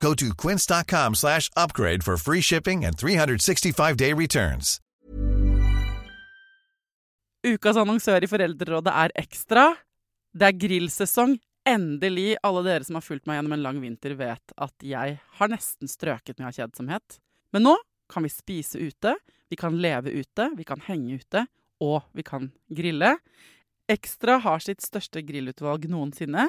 Go to quince.com slash upgrade for free shipping and 365-day returns. Ukas annonsør i Foreldrerådet er Ekstra. Det er grillsesong. Endelig. Alle dere som har fulgt meg gjennom en lang vinter, vet at jeg har nesten strøket med av kjedsomhet. Men nå kan vi spise ute, vi kan leve ute, vi kan henge ute, og vi kan grille. Ekstra har sitt største grillutvalg noensinne,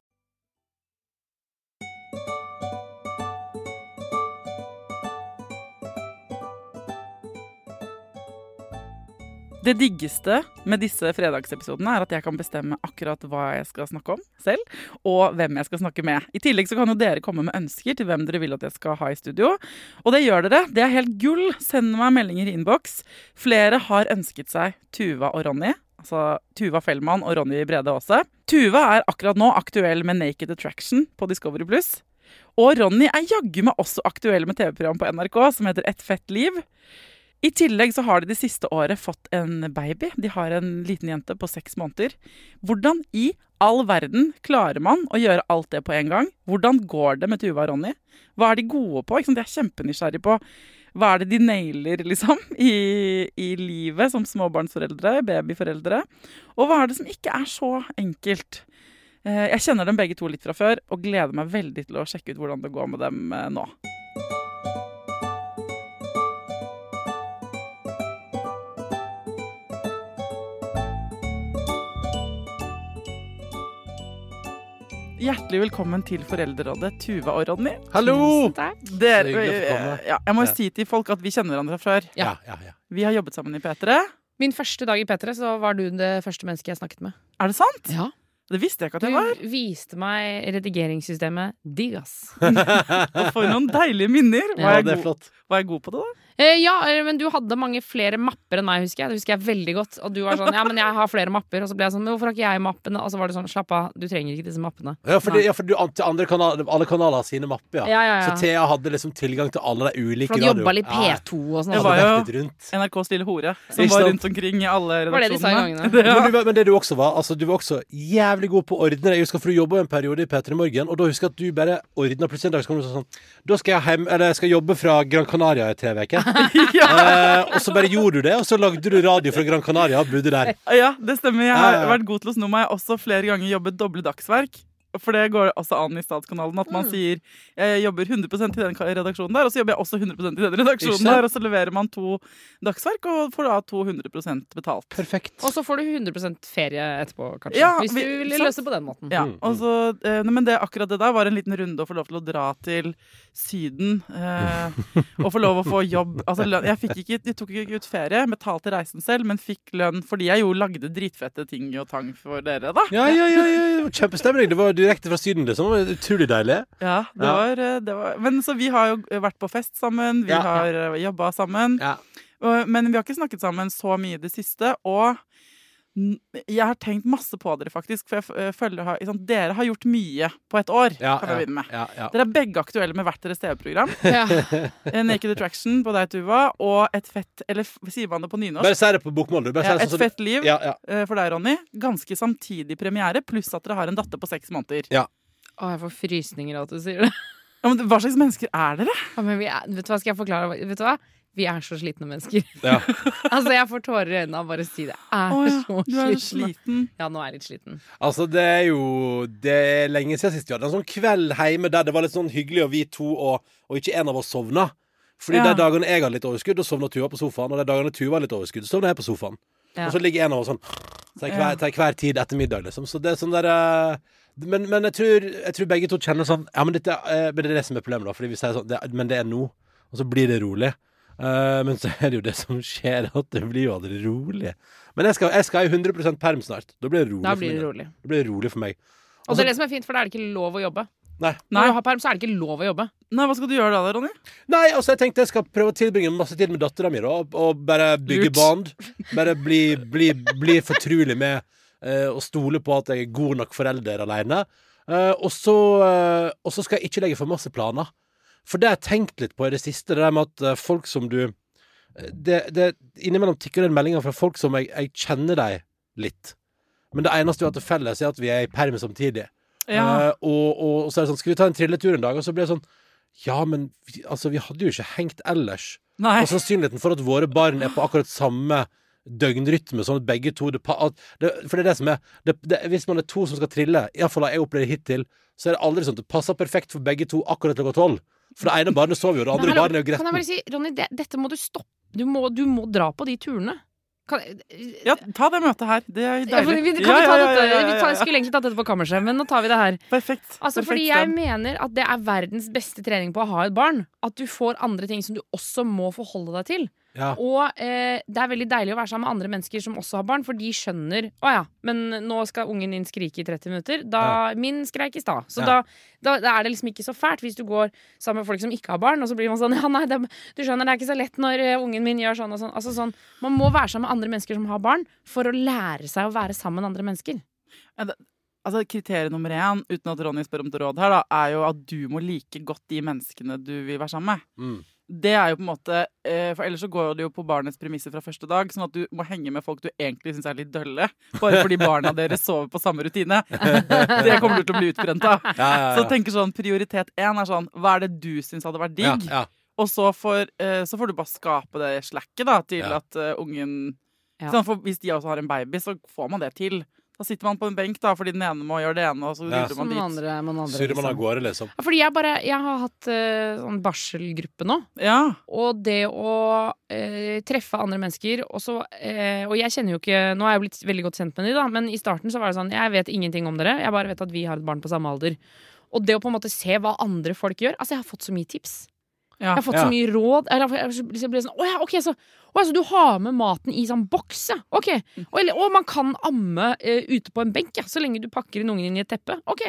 Det diggeste med disse fredagsepisodene er at jeg kan bestemme akkurat hva jeg skal snakke om selv, og hvem jeg skal snakke med. I tillegg så kan jo dere komme med ønsker til hvem dere vil at jeg skal ha i studio. Og det gjør dere. Det er helt gull. Send meg meldinger i innboks. Flere har ønsket seg Tuva og Ronny. Altså Tuva Fellmann og Ronny Brede Aase. Tuva er akkurat nå aktuell med Naked Attraction på Discovery Pluss. Og Ronny er jaggu meg også aktuell med TV-program på NRK som heter Et fett liv. I tillegg så har de det siste året fått en baby. De har en liten jente på seks måneder. Hvordan i all verden klarer man å gjøre alt det på en gang? Hvordan går det med Tuva og Ronny? Hva er de gode på? De er kjempenysgjerrige på hva er det de nailer, liksom, i, i livet som småbarnsforeldre, babyforeldre? Og hva er det som ikke er så enkelt? Eh, Jeg kjenner dem begge to litt fra før, og gleder meg veldig til å sjekke ut hvordan det går med dem eh, nå. Hjertelig velkommen til Foreldrerådet, Tuva og Ronny. Hallo! Tusen takk. Ja, jeg må jo si til folk at vi kjenner hverandre fra før. Ja, ja, ja. Vi har jobbet sammen i P3. Min første dag i P3 så var du det første mennesket jeg snakket med. Er det sant? Ja. Det visste jeg ikke at Du jeg var. viste meg redigeringssystemet Digas. Og for noen deilige minner. Var, Ja, jeg, er god, flott. var jeg god på det, da? Eh, ja, men du hadde mange flere mapper enn meg, husker jeg. Det husker jeg veldig godt. Og du var sånn Ja, men jeg har flere mapper. Og så ble jeg sånn Men hvorfor har ikke jeg mappene? Og så var det sånn Slapp av, du trenger ikke disse mappene. Ja, fordi, ja, for du, andre kanal, alle kanaler har sine mapper, ja. Ja, ja, ja. Så Thea hadde liksom tilgang til alle de ulike For du jobba litt P2 og sånn. Det var jo- rundt. NRKs lille hore, som var rundt omkring i alle Var det de sa i gangene? Ja. Men, du, men det du også var, altså, du var også jævlig god på å ordne. Jeg husker, for du jobba en periode i P3 Morgen, og da husker jeg at du bare ordna plutselig en dag så kom du sånn Da skal jeg hjem, eller jeg skal jobbe fra Gran Canaria i tre uker. eh, og så bare gjorde du det, og så lagde du radio fra Gran Canaria og bodde der. Ja, det stemmer. Jeg har Ja, ja, ja. vært god til å sno meg. Også flere ganger jobbet doble dagsverk. For det går også an i Statskanalen at man sier jeg jobber 100% i den redaksjonen der, og så jobber jeg også 100% i den redaksjonen der, og så leverer man to dagsverk og får da 200% betalt. Perfekt. Og så får du 100% ferie etterpå, kanskje. Ja, hvis vi- du vil sant? løse det på den måten. Ja, Mm, og så, eh, men det, akkurat det der var en liten runde å få lov til å dra til Syden. Eh, og få lov å få jobb. Altså, lønn, jeg, fikk ikke, jeg tok ikke ut ferie, betalte reisen selv, men fikk lønn fordi jeg jo lagde dritfette ting og tang for dere, da. Ja, ja, ja, ja, det var kjempestemning. Det var direkte fra Syden, liksom. Det var Utrolig deilig. Ja, det Ja. Var, eh, det var Men så vi har jo vært på fest sammen, vi Ja, har jobba sammen. Ja. Men vi har ikke snakket sammen så mye i det siste. Og Jeg har tenkt masse på dere, faktisk. For jeg øh, føler har, liksom, Dere har gjort mye på et år. Ja, kan jeg begynne med. ja, ja. Dere er begge aktuelle med hvert deres TV-program. Ja. Eh, Naked Attraction på deg, Tuva, og Et fett Eller sier man det på nynorsk? Bare si det på bokmål, du. Bare Ja, et sånn fett liv ja, ja. eh, for deg, Ronny. Ganske samtidig premiere, pluss at dere har en datter på seks måneder. Å, jeg får frysninger av at du sier det. Ja, men hva slags mennesker er dere? Ja, men vi er, vet du hva, skal jeg forklare? Vet du hva? Vi er så slitne mennesker. Ja. altså, jeg får tårer i øynene av bare å si det. Jeg er oh, ja, så du er sliten. sliten. Ja, nå er jeg litt sliten. Altså, det er jo Det er lenge siden sist vi hadde en sånn kveld hjemme der det var litt sånn hyggelig, og vi to og, og ikke en av oss sovna. Fordi Ja. de dagene jeg hadde litt overskudd, da sovna Tuva på sofaen. Og de dagene Tuva hadde litt overskudd, sovna jeg på sofaen. Ja. Og så ligger en av oss sånn til hver, til hver tid etter middag, liksom. Så det er sånn der eh, men, men jeg, tror, jeg tror begge to kjenner sånn Ja, men, dette, eh, men det er det som er problemet, da. Fordi vi sier sånn det, Men det er nå. Og så blir det rolig. Eh, men så er det jo det som skjer, at det blir jo aldri rolig. Men jeg skal, jeg skal i 100% perm snart. Da blir det rolig Da blir det for, rolig. Da blir det rolig for meg. Og det er det som er fint, for da er det ikke lov å jobbe. Nei. Når du har perm, så er det ikke lov å jobbe. Nei, Hva skal du gjøre da, Ronny? Nei, altså jeg tenkte jeg skal prøve å tilbringe masse tid med dattera mi. Og, og bare bygge Lurt. band. Bare bli, bli, bli fortrolig med eh, og stole på at jeg er god nok forelder aleine. og, så, eh, og så skal jeg ikke legge for masse planer. For det har jeg tenkt litt på i det siste, det der med at eh, folk som du eh, det, det, Innimellom tikker det meldinger fra folk som jeg, jeg kjenner deg litt. Men det eneste vi har til felles, er at vi er i perm samtidig. Ja. Uh, og, og, og så er det sånn Skal vi ta en trilletur en dag? Og så blir det sånn Ja, men vi, altså, vi hadde jo ikke hengt ellers. Nei. Og sannsynligheten for at våre barn er på akkurat samme døgnrytme, sånn at begge to det, det, For det er det som er det, det, Hvis man er to som skal trille, iallfall har jeg opplevd det hittil, så er det aldri sånn at det passer perfekt for begge to akkurat klokka tolv. For det ene barnet sover jo, det andre barnet er jo Kan jeg bare si, Ronny, det, dette må du stoppe. Du må, du må dra på de turene. Kan, Ja, ta det møtet her. Det er Ja, deilig. vi, kan vi, ta Ja, ja, ja, ja, vi tar, skulle egentlig tatt dette på kammerset, men nå tar vi det her. Perfekt. Altså, Perfekt fordi jeg den. mener at det er verdens beste trening på å ha et barn. At du får andre ting som du også må forholde deg til. Ja. Og eh, det er veldig deilig å være sammen med andre mennesker som også har barn, for de skjønner Å ja, men nå skal ungen din skrike i 30 minutter. Da, Min skreik i stad. Så Ja. da, da, da er det liksom ikke så fælt hvis du går sammen med folk som ikke har barn, og så blir man sånn Ja, nei, det, du skjønner, det er ikke så lett når eh, ungen min gjør sånn og sånn. Altså sånn. Man må være sammen med andre mennesker som har barn, for å lære seg å være sammen med andre mennesker. Altså, Kriterium nummer én, uten at Ronny spør om til råd her, da, er jo at du må like godt de menneskene du vil være sammen med. Mm. Det er jo på en måte eh, For ellers så går det jo på barnets premisser fra første dag. Sånn at du må henge med folk du egentlig syns er litt dølle. Bare fordi barna deres sover på samme rutine. Det kommer du til å bli utbrent av. Ja, ja, Så ja. tenker sånn, prioritet én er sånn Hva er det du syns hadde vært digg? Og så får, eh, så får du bare skape det slacket da, til at eh, ungen sånn, for Hvis de også har en baby, så får man det til. Da sitter man på en benk da, fordi den ene må gjøre det ene, og så Ja. ruller man dit. andre, man andre, Surrer man av liksom. gårde, liksom. Ja, Fordi jeg bare Jeg har hatt uh, sånn barselgruppe nå. Ja. Og det å uh, treffe andre mennesker og, så, eh, og jeg kjenner jo ikke Nå er jeg blitt veldig godt kjent med dem, da, men i starten så var det sånn Jeg vet ingenting om dere. Jeg bare vet at vi har et barn på samme alder. Og det å på en måte se hva andre folk gjør Altså, jeg har fått så mye tips. Ja. Jeg har fått Ja. så mye råd. Eller, jeg, jeg ble sånn, å ja, ok, så, å, ja, så du har med maten i sånn boks, ja. Ok. Og, eller, og man kan amme uh, ute på en benk, ja. Så lenge du pakker inn ungen inn i et teppe. Ok.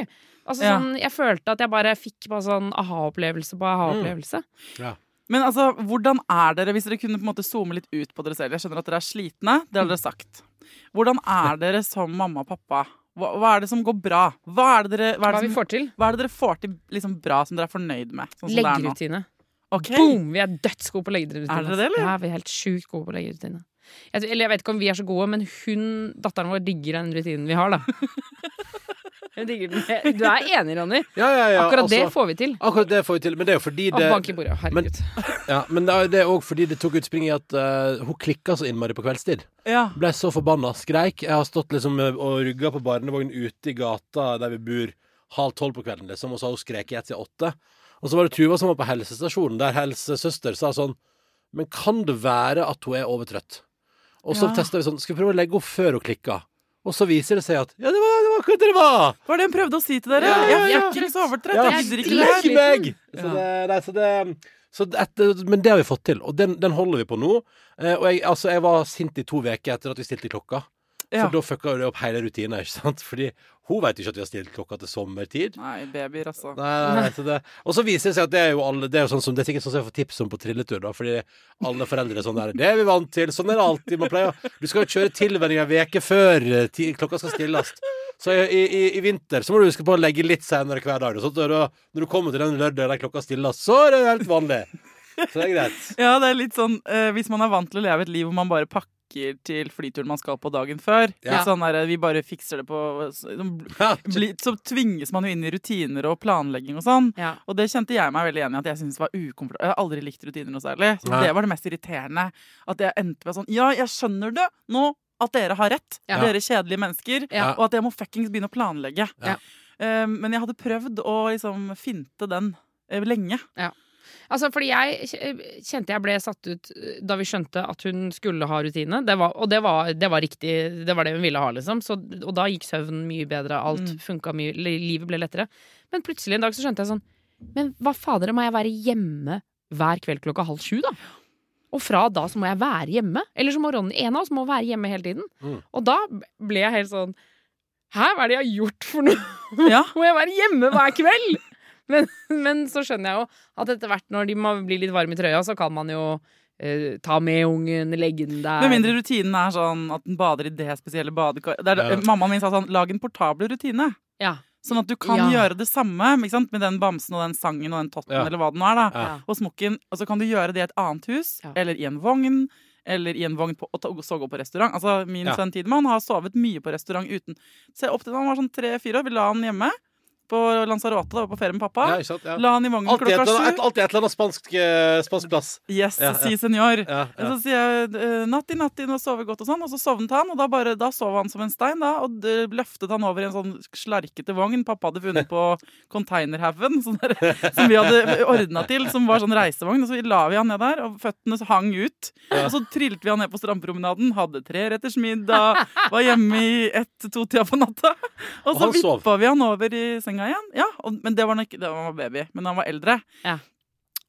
Altså, Ja. sånn, jeg følte at jeg bare fikk bare sånn aha-opplevelse på aha-opplevelse. Men altså, hvordan er dere, hvis dere kunne på en måte zoome litt ut på dere selv? Jeg skjønner at dere er slitne, det har dere sagt. Hvordan er dere som mamma og pappa? Hva, hva er det som går bra? Hva er det dere, hva er Hva det vi får til. hva er det dere får til liksom bra, som dere er fornøyd med? Sånn som det er nå? Leggerutine. Ok. Boom! Vi er dødsgode på leggerutine. Er dere det, eller? Ja, vi er helt sjukt gode på leggerutine. Jeg, eller jeg vet ikke om vi er så gode, men hun, datteren vår digger den rutinen vi har, da. Hun digger den. Du er enig, Ronny? Ja, ja, ja. Akkurat det altså, får vi til. Akkurat det får vi til. Men det er jo fordi Å, det bank i bordet. Herregud. Ja, men det er- òg fordi det tok utspring i at uh, hun klikka så innmari på kveldstid. Ja. Ble så forbanna. Skreik. Jeg har stått liksom og rugga på barnevogn ute i gata der vi bor halv tolv på kvelden, liksom, og så har hun skreket i ett siden åtte. Og så var det Tuva som var på helsestasjonen, der helsesøster sa sånn Men kan det være at hun er overtrøtt? Og så Ja. testa vi sånn Skal vi prøve å legge henne før hun klikka? Og så viser det seg at Ja, det var, det var akkurat det det var! Hva var det hun prøvde å si til dere? Ja, ja, ja. Jeg er ikke ikke overtrøtt. Ja, jeg gidder ikke det det meg! Så det, nei, så det, så det etter, men det har vi fått til, og den, den holder vi på nå. Eh, og jeg, altså, jeg var sint i to uker etter at vi stilte klokka. Ja. For da fucka det opp hele rutinen? Fordi hun vet ikke at vi har stilt klokka til sommertid. Nei, babyer, altså. Nei, nei, så det. Og så viser det seg at det er jo alle Det er jo sånn som Det er sikkert sånn som jeg får tips om på trilletur, da. Fordi alle foreldre er sånn der Det er vi vant til. Sånn er det alltid. Man pleier Du skal jo kjøre tilvenning en uke før eh, ti, klokka skal stilles. Så i, i, i vinter så må du huske på å legge litt senere hver dag. Så når du kommer til den lørdagen der klokka stilles, så er det helt vanlig. Så det er greit. Ja, det er litt sånn eh, Hvis man er vant til å leve et liv hvor man bare pakker til flyturen man skal på dagen før Ja. sånn der, Vi bare fikser det på så, bli- så tvinges man jo inn i rutiner og planlegging og sånn. Ja. Og det kjente jeg meg veldig enig i at jeg synes var ukomfortabelt. Jeg har aldri likt rutiner noe særlig. Så det var det mest irriterende. At jeg endte med sånn Ja, jeg skjønner det nå at dere har rett, Ja. dere kjedelige mennesker, Ja. og at jeg må fuckings begynne å planlegge. Ja. Eh, men jeg hadde prøvd å liksom finte den lenge. lenge. Altså, fordi jeg kjente jeg ble satt ut eh, da vi skjønte at hun skulle ha rutine. Det var, og det var, det var riktig. Det var det hun ville ha, liksom. Så, og da gikk søvnen mye bedre. Alt Mm. funka mye. Livet ble lettere. Men plutselig en dag så skjønte jeg sånn Men hva fader, må jeg være hjemme hver kveld klokka halv sju, da? Og fra da så må jeg være hjemme. Eller så må Ronny, en av oss, må være hjemme hele tiden. Mm. Og da ble jeg helt sånn Hæ, hva er det jeg har gjort for noe? Ja. må jeg være hjemme hver kveld? Men, men så skjønner jeg jo at etter hvert når de må bli litt varme i trøya, så kan man jo eh, ta med ungen, legge den der. Med mindre rutinen er sånn at den bader i det spesielle badekaret. Ja. Mammaen min sa sånn Lag en portabel rutine. Ja. Sånn at du kan Ja. gjøre det samme ikke sant? med den bamsen og den sangen og den totten Ja. eller hva det nå er. da Ja. Ja. Og smokken. Og så kan du gjøre det i et annet hus, Ja. eller i en vogn. Eller i en vogn på, og så gå på restaurant. Altså, Min Ja. sønn Tidemann har sovet mye på restaurant uten Se opp til da han var sånn tre-fire år. Vi la han hjemme på Lanzarote, da på ferie med pappa. Ja, sant? Ja. La han i vognen Alltid klokka sju. alltid et eller annet spansk, eh, spansk plass. Yes, Ja, si senor. Så sier jeg eh, natti, natti, nå sover vi godt og sånn. Og så sovnet han, og da, bare, da sov han som en stein, da. Og løftet han over i en sånn slarkete vogn pappa hadde funnet på containerhaugen. Som vi hadde ordna til, som var sånn reisevogn. Og så la vi han ned der, og føttene hang ut. Og så trilte vi han ned på strandpromenaden, hadde treretters middag, var hjemme i ett-to-tida på natta. Og så vippa vi han over i senga igjen. Ja, og, Men det var nok det var baby. Men han var eldre. Ja.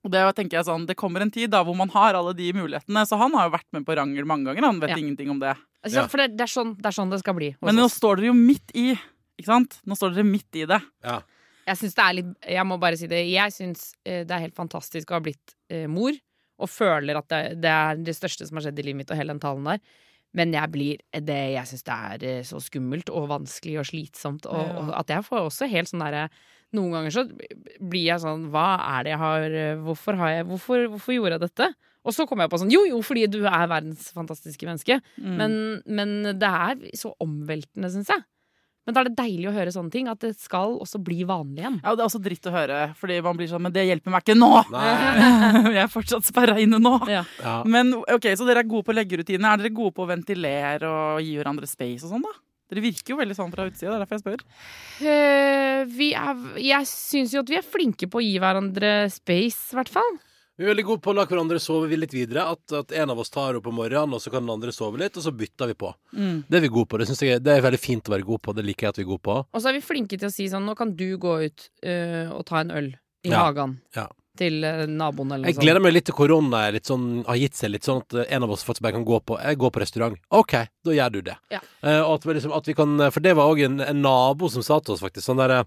Og det tenker jeg sånn, det kommer en tid da hvor man har alle de mulighetene. Så han har jo vært med på Rangel mange ganger. Han vet Ja. ingenting om det. Altså, Ja. For det, det, er sånn, det er sånn det skal bli. Men nå oss. står dere jo midt i. Ikke sant? Nå står dere midt i det. Ja. Jeg syns det er litt Jeg må bare si det. Jeg syns eh, det er helt fantastisk å ha blitt eh, mor, og føler at det, det er det største som har skjedd i livet mitt, og hele den talen der. Men jeg blir det, Jeg syns det er eh, så skummelt og vanskelig og slitsomt, og, Ja. og at jeg får også helt sånn derre Noen ganger så blir jeg sånn Hva er det jeg har eh, Hvorfor har jeg Hvorfor, hvorfor gjorde jeg dette? Og så kommer jeg på sånn Jo, jo, fordi du er verdens fantastiske menneske. Mm. Men, men det er så omveltende, syns jeg. Men da er det deilig å høre sånne ting. At det skal også bli vanlig igjen. Ja, og Det er også dritt å høre, fordi man blir sånn Men det hjelper meg ikke nå! Nei. jeg er fortsatt sperra inne nå. Ja. Ja. Men ok, Så dere er gode på leggerutiner. Er dere gode på å ventilere og gi hverandre space og sånn, da? Dere virker jo veldig sånn fra utsida. Det er derfor jeg spør. Uh, vi er, jeg syns jo at vi er flinke på å gi hverandre space, i hvert fall. Vi er veldig gode på å la hverandre sove litt videre. At, at en av oss tar opp om morgenen, og så kan den andre sove litt, og så bytter vi på. Mm. Det er vi gode på. Det, synes jeg, det er veldig fint å være god på. Det liker jeg at vi er gode på. Og så er vi flinke til å si sånn Nå kan du gå ut eh, og ta en øl i Ja. hagen Ja. til eh, naboen eller noe sånt. Jeg gleder meg litt til korona litt sånn, har gitt seg litt sånn at eh, en av oss faktisk bare kan gå på Jeg går på restaurant. OK, da gjør du det. Ja. Uh, at vi, liksom, at vi kan For det var òg en, en nabo som sa til oss, faktisk, sånn derre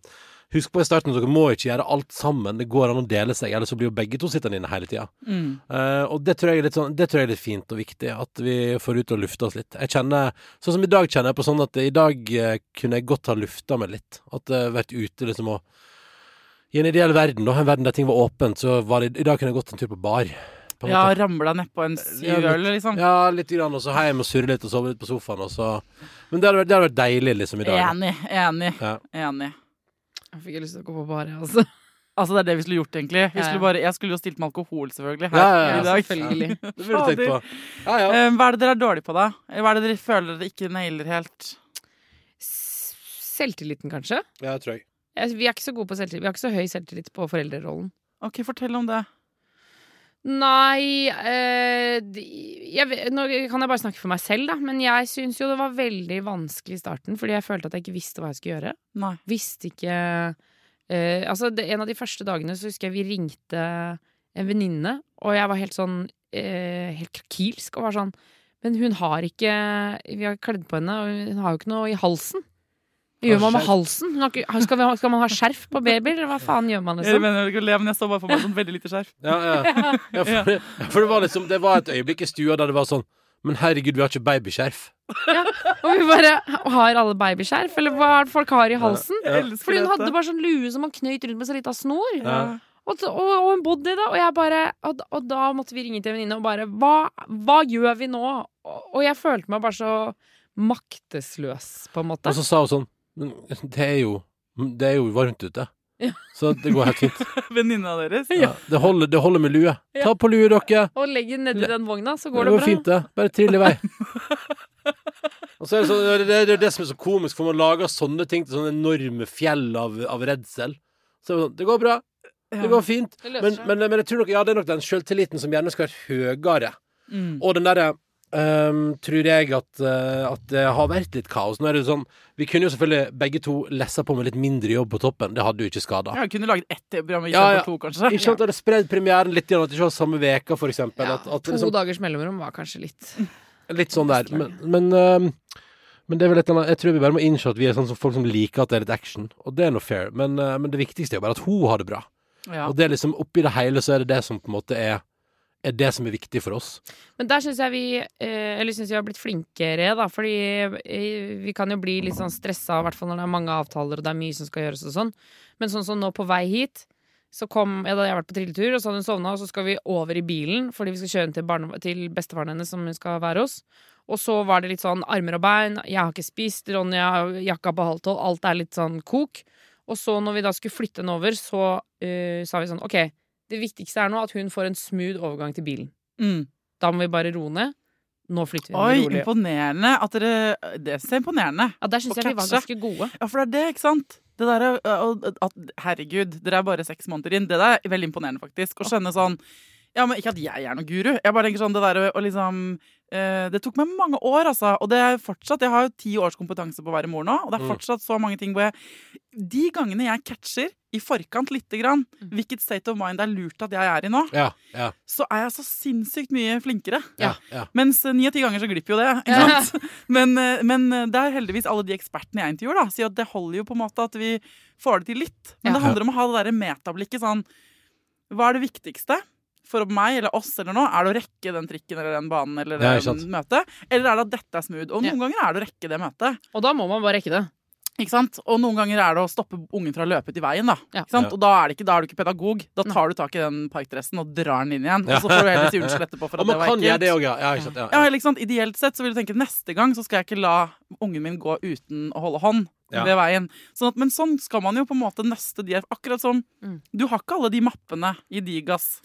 Husk på i starten at dere må ikke gjøre alt sammen. Det går an å dele seg, ellers så blir jo begge to sittende inne hele tida. Mm. Uh, og det tror, jeg er litt sånn, det tror jeg er litt fint og viktig, at vi får ut og lufte oss litt. Jeg kjenner, Sånn som i dag kjenner jeg på sånn at i dag uh, kunne jeg godt ha lufta meg litt. At jeg har vært ute liksom og I en ideell verden, da, en verden der ting var åpent, så var det I dag kunne jeg gått en tur på bar. På Ja, ramla nedpå en syv Ja, litt- liksom. ja, litt grann, og så hjem og surre litt og sove litt på sofaen, og så Men det hadde vært, det hadde vært deilig, liksom, i dag. Enig. Enig. Ja. Enig. Jeg fikk lyst til å gå på bar, jeg, altså. Altså, det er det vi skulle gjort, egentlig. Skulle bare, jeg skulle jo stilt med alkohol, selvfølgelig. Her Ja, ja, ja, selvfølgelig. Det burde du tenkt på. Ja, ja. Eh, Hva er det dere er dårlige på, da? Hva er det dere føler dere ikke nailer helt? Selvtilliten, kanskje? ja, tror jeg. Jeg, vi er ikke så gode på selvtillit. Vi har ikke så høy selvtillit på foreldrerollen. Ok, fortell om det. Nei eh, jeg, Nå kan jeg bare snakke for meg selv, da. Men jeg syns jo det var veldig vanskelig i starten, fordi jeg følte at jeg ikke visste hva jeg skulle gjøre. Nei. Visste ikke eh, Altså, det, en av de første dagene så husker jeg vi ringte en venninne, og jeg var helt sånn eh, Helt krakilsk og var sånn Men hun har ikke Vi har kledd på henne, og hun har jo ikke noe i halsen. Hva gjør man med halsen? Skal, vi skal man ha skjerf på babyer, eller hva faen gjør man, Jeg liksom? mener jeg, men jeg så bare for meg sånn veldig lite skjerf. Ja, ja. ja, for, for det var liksom Det var et øyeblikk i stua der det var sånn Men herregud, vi har ikke babyskjerf. Og vi bare Har alle babyskjerf, eller hva er det folk har i halsen? Ja. Jeg Fordi hun hadde bare sånn lue som man knøyt rundt med så lita snor. Ja. Og, og, og en body, da. Og jeg bare Og, og da måtte vi ringe til en venninne og bare hva, hva gjør vi nå? Og, og jeg følte meg bare så maktesløs, på en måte. Og så sa hun sånn Men det er jo Det er jo varmt ute. Ja. Så det går helt fint. Venninna deres. Ja, det, holder, det holder med lue. Ta på lue, dere. Og legg den nedi den vogna, så Det går går det bra. fint, det. Bare trill i vei. Og så er det, så, det, er- det er det som er så komisk, for man lager sånne ting til sånne enorme fjell av, av redsel. Så er det sånn Det går bra. Det går fint. Det Men, men, men jeg tror nok, ja, det er nok den sjøltilliten som gjerne skal være høyere. Mm. Og den derre ehm, tror jeg at, uh, at det har vært litt kaos. Nå er det sånn Vi kunne jo selvfølgelig begge to lessa på med litt mindre jobb på toppen. Det hadde jo ikke skada. Ja, kunne laget ett program Ja, ja. to, kanskje. Ikke sant? Hadde spredd premieren litt, at det ikke var samme veka, for eksempel. Ja, At, at to liksom, dagers mellomrom var kanskje litt litt sånn der. Men, men, um, men det er vel et eller annet Jeg tror vi bare må innse at vi er sånn som folk som liker at det er litt action. Og det er noe fair. Men, eh, men det viktigste er jo bare at hun har det bra. Ja. Og det er liksom oppi det hele så er det det som på en måte er er det som er viktig for oss. Men der syns jeg vi eh, Eller syns vi har blitt flinkere, da. Fordi eh, vi kan jo bli litt sånn stressa, i hvert fall når det er mange avtaler og det er mye som skal gjøres og sånn. Men sånn som nå på vei hit, så kom Da hadde jeg vært på trilletur, og så hadde hun sovna, og så skal vi over i bilen fordi vi skal kjøre til, barne, til bestefaren hennes som hun skal være hos. Og så var det litt sånn armer og bein, jeg har ikke spist, Ronja har jakka på halv tolv, alt er litt sånn kok. Og så når vi da skulle flytte henne over, så uh, sa vi sånn OK, det viktigste er nå at hun får en smooth overgang til bilen. Mm. Da må vi bare roe ned. Nå flytter vi Oi, rolig. imponerende at dere Det er imponerende. Ja, der syns jeg vi var ganske gode. Ja, for det er det, ikke sant? Det der, er, at, herregud, dere er bare seks måneder inn. Det der er veldig imponerende, faktisk. Å skjønne sånn Ja, men Ikke at jeg er noen guru. Jeg bare tenker sånn, det der å liksom eh, Det tok meg mange år, altså. Og det er fortsatt Jeg har jo ti års kompetanse på å være mor nå, og det er Mm. fortsatt så mange ting hvor jeg De gangene jeg catcher i forkant lite grann Mm. hvilket state of mind det er lurt at jeg er i nå, Ja, ja, så er jeg så sinnssykt mye flinkere. ja. ja. Mens eh, ni av ti ganger så glipper jo det. Ikke sant? Men, eh, men eh, det er heldigvis alle de ekspertene jeg intervjuer, da, sier at det holder jo på en måte at vi får det til litt. Men Ja. det handler om å ha det derre metablikket sånn Hva er det viktigste? For meg eller oss eller noe, er det å rekke den trikken eller den banen eller Ja, det ikke møtet? Eller er det at dette er smooth? Og noen ganger er det å rekke det møtet. Og da må man bare rekke det. Ikke sant? Og noen ganger er det å stoppe ungen fra å løpe ut i veien. Da Ja. ikke sant? Ja. Og da er, det ikke, da er du ikke pedagog. Da tar du tak i den parkdressen og drar den inn igjen. Ja. Og så får du heller si unnskyld etterpå for Og at det var ekkelt. ja. ja, ja, Ja, ikke sant? Ideelt sett så vil du tenke neste gang så skal jeg ikke la ungen min gå uten å holde hånd Ja. ved veien. Sånn at, men sånn skal man jo på en måte nøste de Akkurat som Mm. Du har ikke alle de mappene i Digas.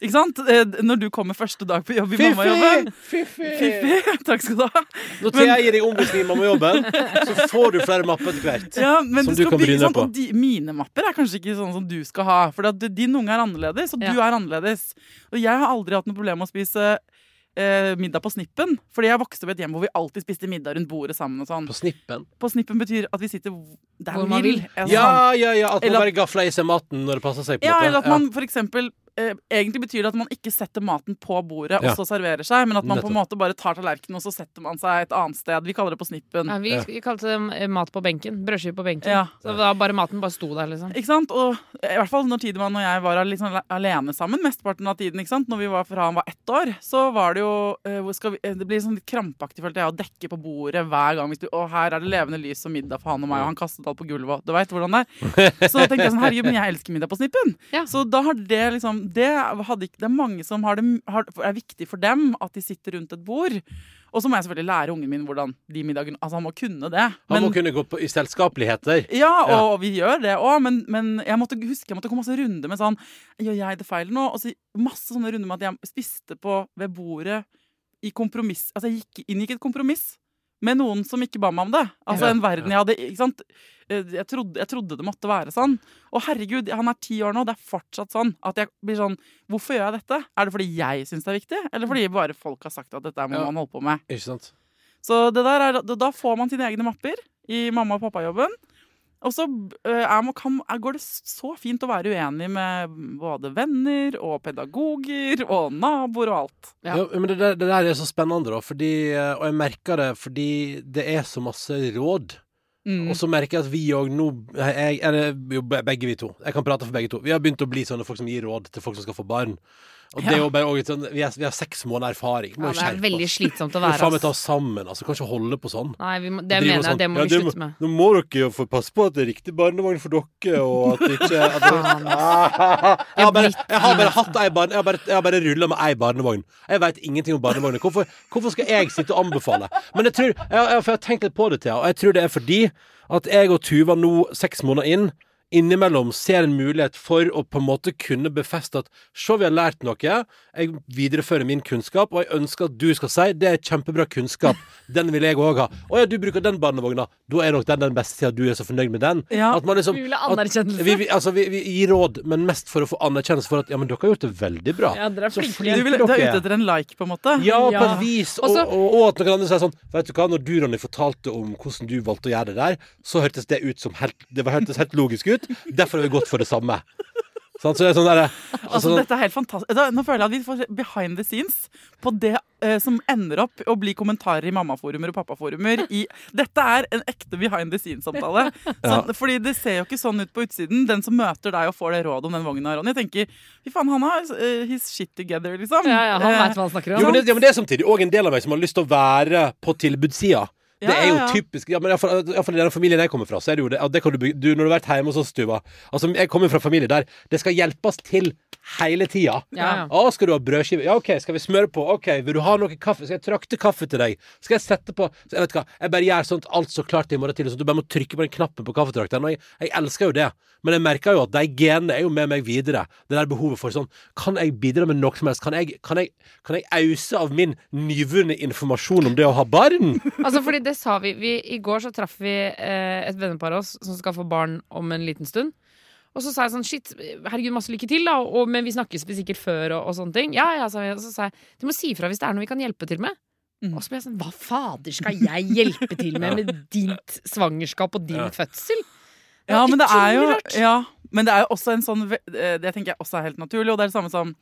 Ikke sant? Eh, Når du kommer første dag på jobb i Fiffi! mammajobben. Fiffi! Fiffi! Takk skal du ha. Når Thea gir deg omvisning i mammajobben, så får du flere mapper etter hvert. Ja, men Som du kan bryne sånn, på. de, Mine mapper er kanskje ikke sånn som du skal ha. For din unge er annerledes, og Ja. du er annerledes. Og jeg har aldri hatt noe problem med å spise eh, middag på snippen. Fordi jeg vokste opp i et hjem hvor vi alltid spiste middag rundt bordet sammen. og sånn. På snippen. På snippen betyr at vi sitter der Hvor man vil. vil. Ja, ja, ja. At man Eller bare gafler i seg maten når det passer seg. på en Ja, måte. eller at man for eksempel eh, Egentlig betyr det at man ikke setter maten på bordet Ja. og så serverer seg, men at man på en måte bare tar tallerkenen og så setter man seg et annet sted. Vi kaller det på snippen. Ja, vi, Ja. vi kalte det mat på benken. Brødskive på benken. Ja. Så da bare maten bare sto der, liksom. Ikke sant? Og i hvert fall når Tidemann og jeg var sånn alene sammen mesteparten av tiden, ikke sant? Når vi var fra han var ett år, så var det jo eh, skal vi, eh, Det blir sånn litt krampaktig, følte jeg, å dekke på bordet hver gang. Hvis du, og her er det levende lys og middag for han og meg, og han kastet alt på gulvet. og Du veit hvordan det er. Så da tenkte jeg sånn, herregud, men jeg elsker middag på Snippen. Ja. Så da har det liksom Det, hadde det er mange som har det, har, er viktig for dem at de sitter rundt et bord. Og så må jeg selvfølgelig lære ungen min hvordan de middagene Altså, han må kunne det. Han må kunne gå på, i selskapeligheter. ja, Ja. og vi gjør det òg, men, men jeg måtte huske jeg måtte komme masse runder med sånn Gjør jeg det feil nå? Og så masse sånne runder med at jeg spiste på ved bordet i kompromiss Altså jeg gikk, inngikk et kompromiss med noen som ikke ba meg om det. Altså en verden jeg hadde Ikke sant? Eh, Jeg trodde, jeg trodde det måtte være sånn. Og herregud, han er ti år nå, det er fortsatt sånn at jeg blir sånn Hvorfor gjør jeg dette? Er det fordi jeg syns det er viktig, eller fordi bare folk har sagt at dette må Ja. man holder på med? Ikke sant? Så det der er, da får man sine egne mapper i mamma- og pappajobben. Og så eh, man- kan, går det så fint å være uenig med både venner og pedagoger og naboer og alt. Ja. Ja. men det, der- det der er så spennende, da. Fordi, eh, og jeg merker det fordi det er så masse råd. Mm. Og så merker jeg at vi òg nå jeg, Eller begge vi to. Jeg kan prate for begge to. Vi har begynt å bli sånne folk som gir råd til folk som skal få barn. Og det er jo bare også sånn, vi, er, vi har seks måneder erfaring. Må Ja, det er veldig slitsomt å være faen meg ta oss sammen. Altså, kan ikke holde på sånn. Nei, vi må, det mener jeg, sånn, det må vi slutte med. Nå må dere jo få passe på at det er riktig barnevogn for dere, og at ikke at det, jeg, har bare, jeg har bare hatt ei barne... Jeg har bare, jeg bare rulla med ei barnevogn. Jeg veit ingenting om barnevogner. Hvorfor, hvorfor skal jeg sitte og anbefale? Men jeg tror jeg, jeg, jeg har tenkt litt på det, Thea, og jeg tror det er fordi at jeg og Tuva nå, seks måneder inn, innimellom ser en mulighet for å på en måte kunne befeste at se, vi har lært noe. Jeg viderefører min kunnskap, og jeg ønsker at du skal si det er kjempebra kunnskap. Den vil jeg òg ha. Å ja, du bruker den barnevogna. Da er nok den den beste siden du er så fornøyd med den. Ja. At man liksom Vi vil ha anerkjennelse. Vi, vi, altså, vi, vi gir råd, men mest for å få anerkjennelse for at ja, men dere har gjort det veldig bra. Ja, dere er Så flinke. Du, vil, du er ute etter en like, på en måte? ja, på Ja. et vis. Og, Også- og, og at noen andre sier sånn Vet du hva, når du, Ronny, fortalte om hvordan du valgte å gjøre det der, så hørtes det ut som helt Det var- hørtes helt logisk ut. Derfor har vi gått for det samme. Sånn, Så det sånn der, Altså, altså, dette er helt fantastisk. Da, nå føler jeg at vi får behind the scenes på det eh, som ender opp å bli kommentarer i mammaforumer og pappaforumer. I, dette er en ekte behind the scenes-samtale. Sånn, Fordi det ser jo ikke sånn ut på utsiden. Den som møter deg og får det rådet om den vogna, Ronny, tenker fy faen, han har uh, his shit together, liksom. Ja, ja, han Eh, veit hva han snakker jo, om. men det, ja, men det er samtidig òg en del av meg som har lyst til å være på tilbudssida. Det er jo typisk ja, men i hvert fall- i den familien jeg kommer fra, så er det jo det, det kan du, du Når du har vært hjemme hos oss, Tuva Altså, jeg kommer fra familie der det skal hjelpes til hele tida. Ja, ja. Å, skal du ha brødskive? Ja, OK. Skal vi smøre på? OK. Vil du ha noe kaffe? Skal jeg trakte kaffe til deg? Skal jeg sette på så Jeg vet hva, jeg bare gjør sånt alt så klart i morgen tidlig, så du bare må trykke på den knappen på kaffetrakteren. Og jeg, jeg elsker jo det. Men jeg merker jo at de genene er jo med meg videre. Det der behovet for sånn Kan jeg bidra med noe som helst? Kan jeg, kan jeg, kan jeg ause av min nyvunne informasjon om det å ha barn? Altså, fordi det sa vi, vi I går så traff vi eh, et vennepar av oss som skal få barn om en liten stund. Og så sa jeg sånn Shit, herregud, masse lykke til, da. Og, men vi snakkes sikkert før, og, og sånne ting. Ja, ja, sa vi. Og så sa jeg du må si ifra hvis det er noe vi kan hjelpe til med. Mm. Og så ble jeg sånn Hva fader skal jeg hjelpe til med med ditt svangerskap og din Ja. fødsel? Ja, men det er jo ja, Men det er jo også en sånn eh, Det tenker jeg også er helt naturlig, og det er det samme som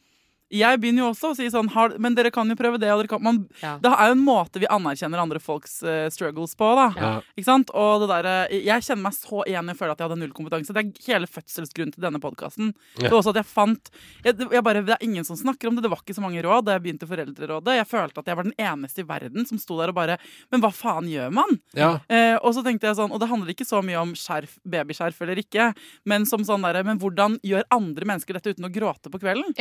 jeg begynner jo også å si sånn har, Men dere kan jo prøve det, og dere kan man, Ja. Det er jo en måte vi anerkjenner andre folks uh, struggles på, da. Ja. Ikke sant? Og det der, eh, jeg kjenner meg så igjen i å føle at jeg hadde null kompetanse. Det er hele fødselsgrunnen til denne podkasten. Ja. Det var også at jeg fant jeg, jeg bare, Det er ingen som snakker om det. Det var ikke så mange råd da jeg begynte Foreldrerådet. Jeg følte at jeg var den eneste i verden som sto der og bare Men hva faen gjør man? Ja. Eh, og så tenkte jeg sånn, og det handler ikke så mye om skjerf, babyskjerf eller ikke, men som sånn derre Men hvordan gjør andre mennesker dette uten å gråte på kvelden?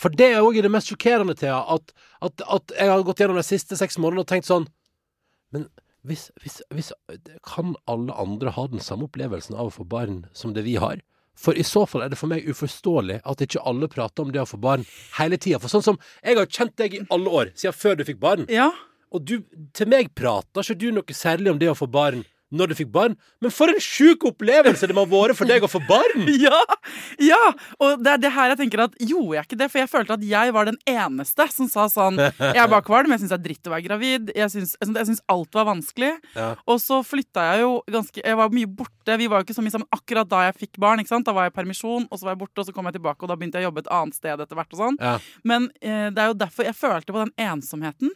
For det er òg det mest sjokkerende, Thea, at, at, at jeg har gått gjennom de siste seks månedene og tenkt sånn Men hvis, hvis, hvis Kan alle andre ha den samme opplevelsen av å få barn som det vi har? For i så fall er det for meg uforståelig at ikke alle prater om det å få barn hele tida. For sånn som Jeg har kjent deg i alle år, siden før du fikk barn. Ja, Og du, til meg prater ikke du noe særlig om det å få barn når du fikk barn. Men for en sjuk opplevelse det må ha vært for deg å få barn! ja, ja! Og det er det her jeg tenker at gjorde jeg ikke det? For jeg følte at jeg var den eneste som sa sånn Jeg er bare kvalm, jeg syns det er dritt å være gravid. Jeg syns, alt var vanskelig. Ja. Og så flytta jeg jo ganske Jeg var mye borte. Vi var jo ikke så mye sammen akkurat da jeg fikk barn. ikke sant? Da var jeg i permisjon, og så var jeg borte, og så kom jeg tilbake, og da begynte jeg å jobbe et annet sted etter hvert. og sånn. Ja. Men eh, det er jo derfor jeg følte på den ensomheten.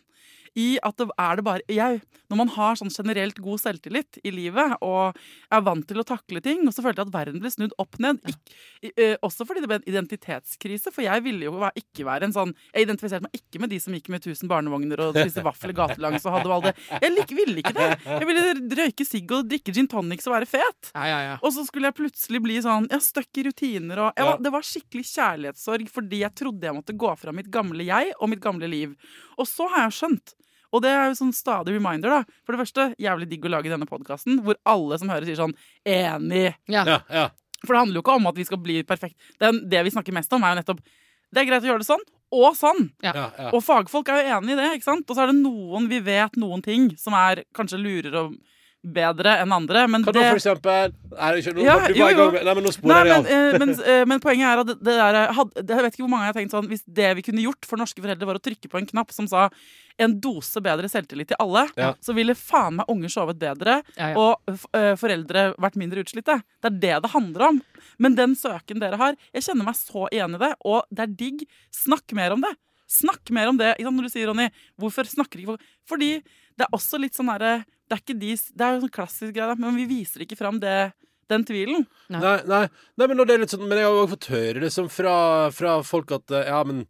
I at det er det bare jeg, Når man har sånn generelt god selvtillit i livet og er vant til å takle ting, og så følte jeg at verden ble snudd opp ned. Ikk- eh, også fordi det ble en identitetskrise, for jeg ville jo ikke være en sånn Jeg identifiserte meg ikke med de som gikk med 1000 barnevogner og spiste vaffel gatelangs og hadde all det. Jeg lik, ville ikke det. Jeg ville røyke sigg og drikke gin tonics og være fet. Ja, ja, ja. Og så skulle jeg plutselig bli sånn ja, støkk i rutiner. Og, var, det var skikkelig kjærlighetssorg fordi jeg trodde jeg måtte gå fra mitt gamle jeg og mitt gamle liv. Og så har jeg skjønt. Og det er jo sånn stadig reminder, da. For det første, jævlig digg å lage denne podkasten hvor alle som hører, sier sånn enig. ja. Ja, ja. For det handler jo ikke om at vi skal bli perfekt. Det, er- det vi snakker mest om, er jo nettopp det er greit å gjøre det sånn, og sånn. ja, ja. Og fagfolk er jo enig i det. ikke sant? Og så er det noen vi vet noen ting som er kanskje lurer og bedre enn andre. Men kan det, for eksempel? Nei, ikke, nå, Ja, jo, jo. Nei, men nå sporer jeg av. eh, men, eh, men poenget er at det, det der, eh, hadde, Jeg vet ikke hvor mange jeg har tenkt sånn Hvis det vi kunne gjort for norske foreldre, var å trykke på en knapp som sa en dose bedre selvtillit til alle, Ja. så ville faen meg unger sovet bedre, Ja, ja. og f- foreldre vært mindre utslitte. Det er det det handler om. Men den søken dere har, jeg kjenner meg så igjen i det, og det er digg. Snakk mer om det. Snakk mer om det. Når du sier, Ronny, hvorfor snakker ikke folk Fordi det er også litt sånn herre Det er ikke de Det er jo sånn klassisk greie, men vi viser ikke fram det, den tvilen. Nei, nei, nei men, det er litt sånn, men jeg har jo fått høre liksom fra, fra folk at eh, Ja, men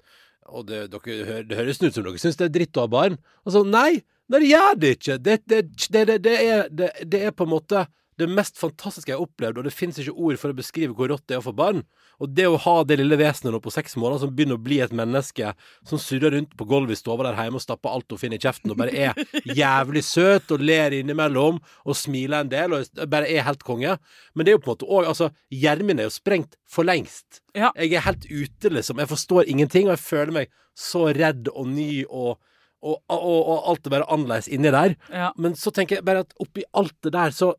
Og det, dere, det høres ut som dere syns det er dritt å ha barn. Altså, nei! Nei, det gjør det ikke! Det, det, det, det, det, er, det, det er på en måte det mest fantastiske jeg har opplevd, og det fins ikke ord for å beskrive hvor rått det er å få barn. Og det å ha det lille vesenet nå på seks måneder som begynner å bli et menneske som surrer rundt på gulvet i stua der hjemme og stapper alt hun finner i kjeften, og bare er jævlig søt og ler innimellom og smiler en del og bare er helt konge. Men det er jo på en måte òg Altså, hjernen er jo sprengt for lengst. Ja. Jeg er helt ute, liksom. Jeg forstår ingenting, og jeg føler meg så redd og ny og og, og, og alt er bare annerledes inni der. Ja. Men så tenker jeg bare at oppi alt det der, så,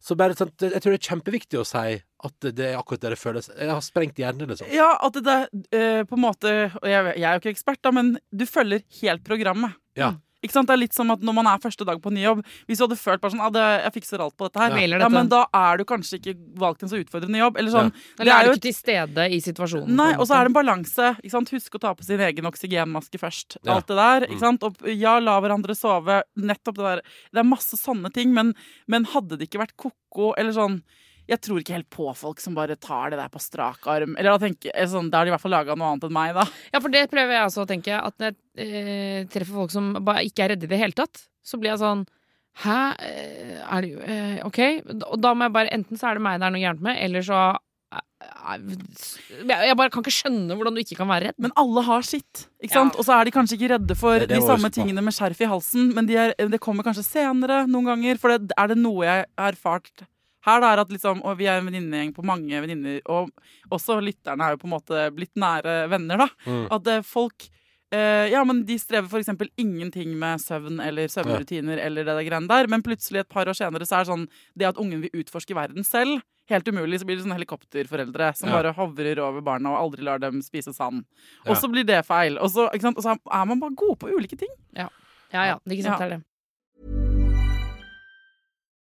så bare sånn, Jeg tror det er kjempeviktig å si at det er akkurat det det føles. Jeg har sprengt hjernen, liksom. Ja, at det eh, på en måte Og jeg, jeg er jo ikke ekspert, da, men du følger helt programmet. Ja. Ikke sant? Det er litt som at når man er første dag på ny jobb Hvis du hadde følt bare sånn ah, det, Jeg fikser alt på dette her. Ja. Ja, men da er du kanskje ikke valgt en så utfordrende jobb. Eller sånn. ja. Eller er du ikke til stede i situasjonen. Nei, og så er det en balanse. Ikke sant? Husk å ta på sin egen oksygenmaske først. Ja. Alt det der. Mm. Ikke sant? Og ja, la hverandre sove. Nettopp det der. Det er masse sånne ting. Men, men hadde det ikke vært ko-ko, eller sånn Jeg tror ikke helt på folk som bare tar det der på strak arm. Eller da tenker sånn, Da har de i hvert fall laga noe annet enn meg, da. Ja, for det prøver jeg også å tenke. At når jeg eh, treffer folk som bare ikke er redde i det hele tatt, så blir jeg sånn Hæ? Eh, Er det jo eh, OK? Og da må jeg bare Enten så er det meg det er noe gærent med, eller så eh, jeg, jeg bare kan ikke skjønne hvordan du ikke kan være redd. Men alle har sitt. ikke Ja. sant? Og så er de kanskje ikke redde for Det- det de samme tingene med skjerf i halsen, men de det kommer kanskje senere noen ganger. For det, er det noe jeg har erfart her, da, er at liksom, og vi er en venninnegjeng på mange venninner, og også lytterne er jo på en måte blitt nære venner, da. Mm. At eh, folk eh, ja, men De strever f.eks. ingenting med søvn eller søvnrutiner, eller det der greiene der, men plutselig et par år senere så er det sånn det at ungen vil utforske verden selv, helt umulig. Så blir det sånne helikopterforeldre som Ja. bare hovrer over barna og aldri lar dem spise sand. Ja. Og så blir det feil. Og så, ikke sant? og så er man bare god på ulike ting. Ja, ja. Ikke sant, Ja. det er det.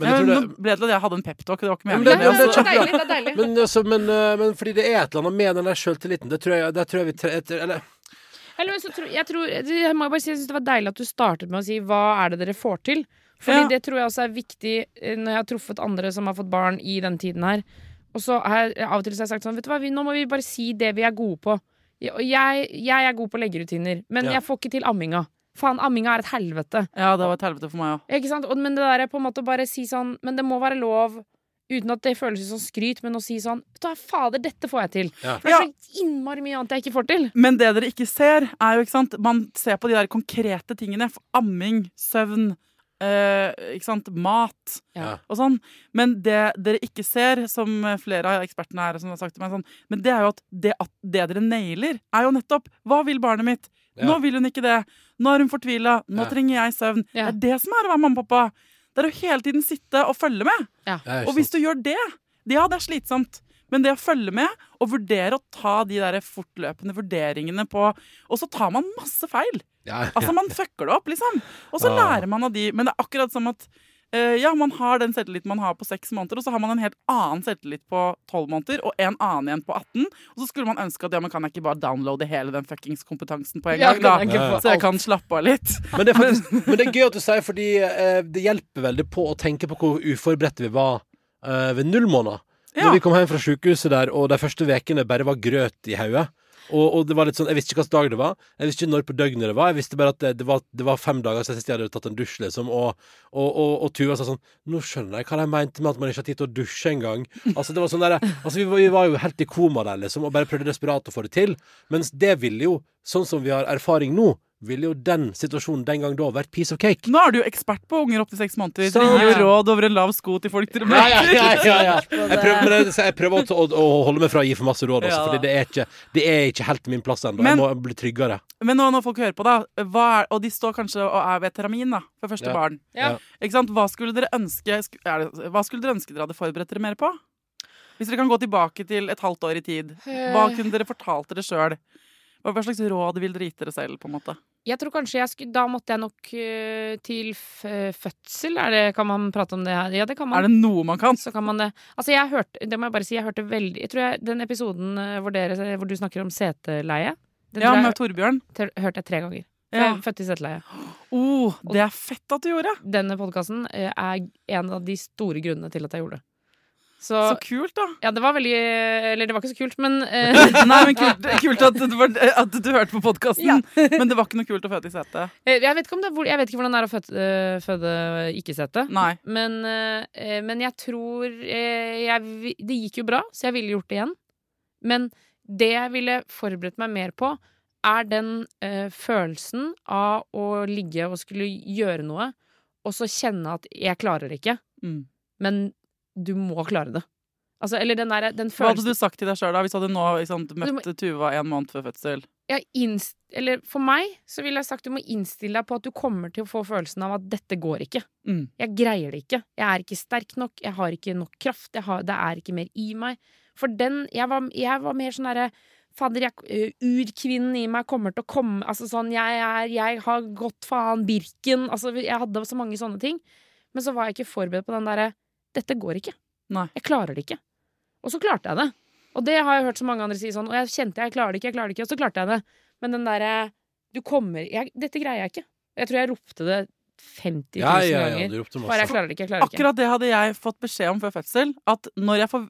Men jeg Nå det, ble det til at jeg hadde en peptalk. Det var ikke Ja, men meningen. det- men deilig, det deilig. men, men, men fordi det er et eller annet med den der sjøltilliten. Det tror jeg, det tror jeg vi tre, etter, Eller Eller, så tror, jeg, tror, jeg må bare si jeg synes det var deilig at du startet med å si hva er det dere får til. Fordi Ja. det tror jeg også er viktig eh, når jeg har truffet andre som har fått barn i den tiden her. Og så har jeg av og til så har jeg sagt sånn Vet du hva, vi, nå må vi bare si det vi er gode på. Jeg, jeg er god på leggerutiner, men Ja. jeg får ikke til amminga. Faen, amminga er et helvete. Ja, det var et helvete for meg òg. Ikke sant? Og, men det der er på en måte bare si sånn Men det må være lov Uten at det føles som skryt, men å si sånn Vet du hva, fader, dette får jeg til. Ja. For det er så innmari mye annet jeg ikke får til. Men det dere ikke ser, er jo ikke sant Man ser på de der konkrete tingene. Amming, søvn, eh, ikke sant? mat Ja. og sånn. Men det dere ikke ser, som flere av ekspertene her som har sagt til meg sånn, Men det er jo at det, at det dere nailer, er jo nettopp Hva vil barnet mitt? Ja. Nå vil hun ikke det. Nå er hun fortvila. Nå Ja. trenger jeg søvn. Ja. Det er det som er å være mamma og pappa. Det er å hele tiden sitte og følge med. Ja, Og hvis du gjør det, ja, det er slitsomt. Men det å følge med og vurdere å ta de der fortløpende vurderingene på Og så tar man masse feil. ja, Altså, man fucker det opp, liksom. Og så Ah. lærer man av de. Men det er akkurat som at ja, man har den selvtilliten man har på seks måneder, og så har man en helt annen selvtillit på tolv måneder, og en annen igjen på 18. Og så skulle man ønske at ja, men kan jeg ikke bare downloade hele den fuckings kompetansen på en gang, da? Så jeg kan slappe av litt. Men det, faktisk, men det er gøy at du sier, fordi eh, det hjelper veldig på å tenke på hvor uforberedte vi var eh, ved null måneder. Ja. Når vi kom hjem fra sykehuset der, og de første ukene bare var grøt i hodet. Og, og det var litt sånn, Jeg visste ikke hvilken dag det var, jeg visste ikke når på døgnet det var. Jeg visste bare at det, det, var, det var fem dager siden jeg hadde tatt en dusj, liksom. Og, og, og, og Tuva sa sånn Nå skjønner jeg hva de mente med at man ikke har tid til å dusje engang. Altså, det var sånn der, altså, vi, vi var jo helt i koma der, liksom, og bare prøvde desperat å få det til. Mens det ville jo, sånn som vi har erfaring nå, ville jo den situasjonen den gang da vært piece of cake. Nå er du jo ekspert på unger opp til seks måneder. Så- gir jo råd over en lav sko til folk dere Ja, ja, møter. ja, ja, ja. Jeg prøver, jeg, prøver å, å holde meg fra å gi for masse råd, også, Ja. Fordi det er, ikke, det er ikke helt min plass ennå. Jeg må bli tryggere. Men nå når folk hører på, da, hva er, og de står kanskje og er ved termin da, for første Ja. barn. Ja. Ikke sant? Hva skulle dere ønske er det, Hva skulle dere ønske dere hadde forberedt dere mer på? Hvis dere kan gå tilbake til et halvt år i tid, hva Eh. kunne dere fortalt dere sjøl? Hva slags råd vil dere gitt dere selv? på en måte? Jeg tror kanskje jeg skulle Da måtte jeg nok eh, til fødsel. Det, kan man prate om det her? Ja, det kan man. Er det noe man kan? Så kan man det. Altså, jeg hørte Det må jeg bare si, jeg hørte veldig Jeg tror jeg, den episoden eh, hvor, dere, hvor du snakker om seteleie, Ja, med Torbjørn? hørte jeg tre ganger. Ja. Født i seteleie. Oh, det er fett at du gjorde! Denne podkasten er en av de store grunnene til at jeg gjorde det. Så, Så kult, da. ja, det var veldig Eller det var ikke så kult, men eh, Nei, men kult, kult at, du, at du hørte på podkasten. Ja. Men det var ikke noe kult å føde i sete. jeg, vet ikke det, jeg vet ikke hvordan det er å føde, eh, føde ikke-sete. Nei. Men, eh, men jeg tror eh, jeg, Det gikk jo bra, så jeg ville gjort det igjen. Men det jeg ville forberedt meg mer på, er den eh, følelsen av å ligge og skulle gjøre noe, og så kjenne at jeg klarer det ikke, Mm. men du må klare det. Altså, eller den der, den Hva hadde du sagt til deg sjøl hvis du hadde nå sant, møtt Tuva en måned før fødsel? Ja, innst Eller for meg så ville jeg sagt du må innstille deg på at du kommer til å få følelsen av at dette går ikke. Mm. Jeg greier det ikke. Jeg er ikke sterk nok. Jeg har ikke nok kraft. Jeg har, det er ikke mer i meg. For den Jeg var, jeg var mer sånn derre Fader, jeg, urkvinnen i meg kommer til å komme Altså sånn, jeg er Jeg har gått faen Birken Altså, jeg hadde så mange sånne ting. Men så var jeg ikke forberedt på den derre Dette går ikke. Nei. Jeg klarer det ikke. Og så klarte jeg det. Og det har jeg hørt så mange andre si sånn. Og jeg kjente jeg klarer det ikke, jeg klarer det ikke. Og så klarte jeg det. Men den derre Du kommer jeg, Dette greier jeg ikke. Jeg tror jeg ropte det 50 000 Ja, ja, ja, ganger. Bare jeg klarer det ikke, jeg klarer det ikke. Akkurat det hadde jeg fått beskjed om før fødsel. At når jeg får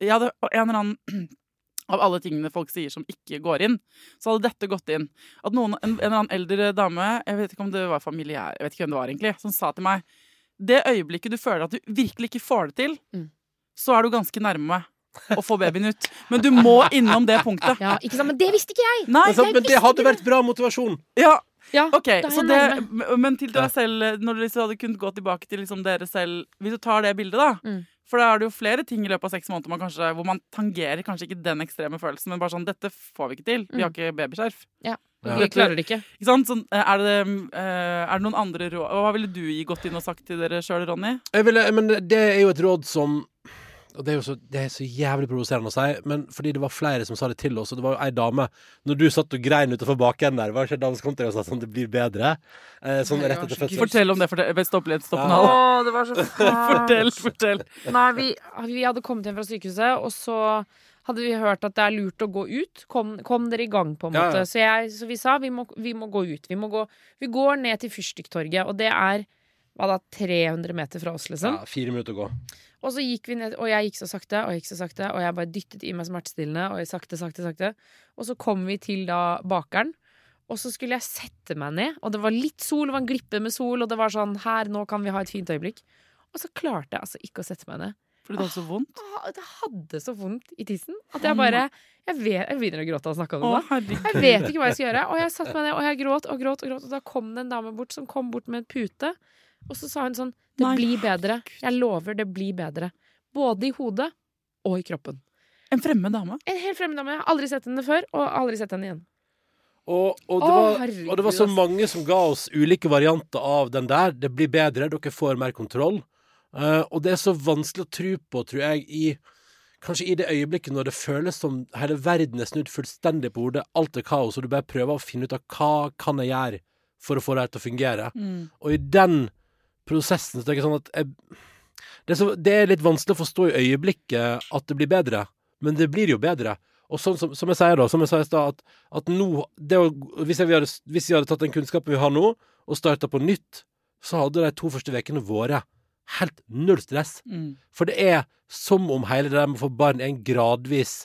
Jeg hadde en eller annen av alle tingene folk sier som ikke går inn, så hadde dette gått inn. At noen, en, en eller annen eldre dame, jeg vet ikke om det var familiær, jeg vet ikke hvem det var egentlig, som sa til meg Det øyeblikket du føler at du virkelig ikke får det til, Mm. så er du ganske nærme å få babyen ut. Men du må innom det punktet. Ja, ikke sant? Men det visste ikke jeg! Nei, Men, sant, jeg men det hadde vært bra motivasjon. ja, Ja, Ok, så det, men til deg selv, når du liksom hadde kunnet gå tilbake til liksom dere selv Hvis du tar det bildet, da. Mm. For da er det jo flere ting i løpet av seks måneder man kanskje, hvor man tangerer kanskje ikke den ekstreme følelsen, men bare sånn Dette får vi ikke til. Vi har ikke babyskjerf. Ja. Ja. Vi klarer det ikke. Ikke sant? Sånn, eh, er, det, eh, er det noen andre råd Hva ville du gått inn og sagt til dere sjøl, Ronny? Jeg ville, men det er jo et råd som Og det er jo så, det er så jævlig provoserende å si, men fordi det var flere som sa det til oss, og det var jo ei dame Når du satt og grein utenfor bakenden der, var det ikke dame som kom til deg og sa sånn Det blir bedre? Eh, sånn rett etter fødselen. Fortell om det. Fortell, stopp litt. Stopp en Ja. Å, det var så Fortell, fortell. Nei, vi, vi hadde kommet hjem fra sykehuset, og så hadde vi hørt at det er lurt å gå ut. Kom, kom dere i gang, på en Ja, måte. ja. Så, jeg, så vi sa vi må, vi må gå ut. Vi, må gå, vi går ned til Fyrstikktorget, og det er hva da, 300 meter fra oss, liksom. Ja, fire minutter å gå. Og så gikk vi ned, og jeg gikk så sakte, og jeg gikk så sakte, og jeg bare dyttet i meg smertestillende, og jeg sakte, sakte, sakte. Og så kom vi til da bakeren, og så skulle jeg sette meg ned, og det var litt sol, det var en glippe med sol, og det var sånn, her, nå kan vi ha et fint øyeblikk. Og så klarte jeg altså ikke å sette meg ned. Fordi det hadde så vondt? Ah, Det hadde så vondt i tissen at jeg bare Jeg, vet, jeg begynner å gråte av å snakke om det. Å, da. Jeg vet ikke hva jeg skal gjøre. Og jeg satt meg ned, og jeg gråt og gråt, og gråt. Og da kom det en dame bort som kom bort med en pute. Og så sa hun sånn Det Nei, blir bedre. Jeg lover, det blir bedre. Både i hodet og i kroppen. En fremmed dame. En helt fremmed dame. Jeg har aldri sett henne før, og aldri sett henne igjen. Og, og, det Å, var, og det var så mange som ga oss ulike varianter av den der. Det blir bedre, dere får mer kontroll. Uh, og det er så vanskelig å tro på, tror jeg, i Kanskje i det øyeblikket når det føles som hele verden er snudd fullstendig på hodet, alt er kaos, og du bare prøver å finne ut av hva kan jeg gjøre for å få det her til å fungere. Og i den prosessen så det er ikke sånn at jeg, det, er så, det er litt vanskelig å forstå i øyeblikket at det blir bedre, men det blir jo bedre. Og sånn som, som jeg sier da, som jeg sa i stad, at, at nå det å, hvis, jeg, vi hadde, hvis vi hadde tatt den kunnskapen vi har nå, og starta på nytt, så hadde de to første ukene vært helt null stress. Mm. For det er som om hele det der med å få barn er en gradvis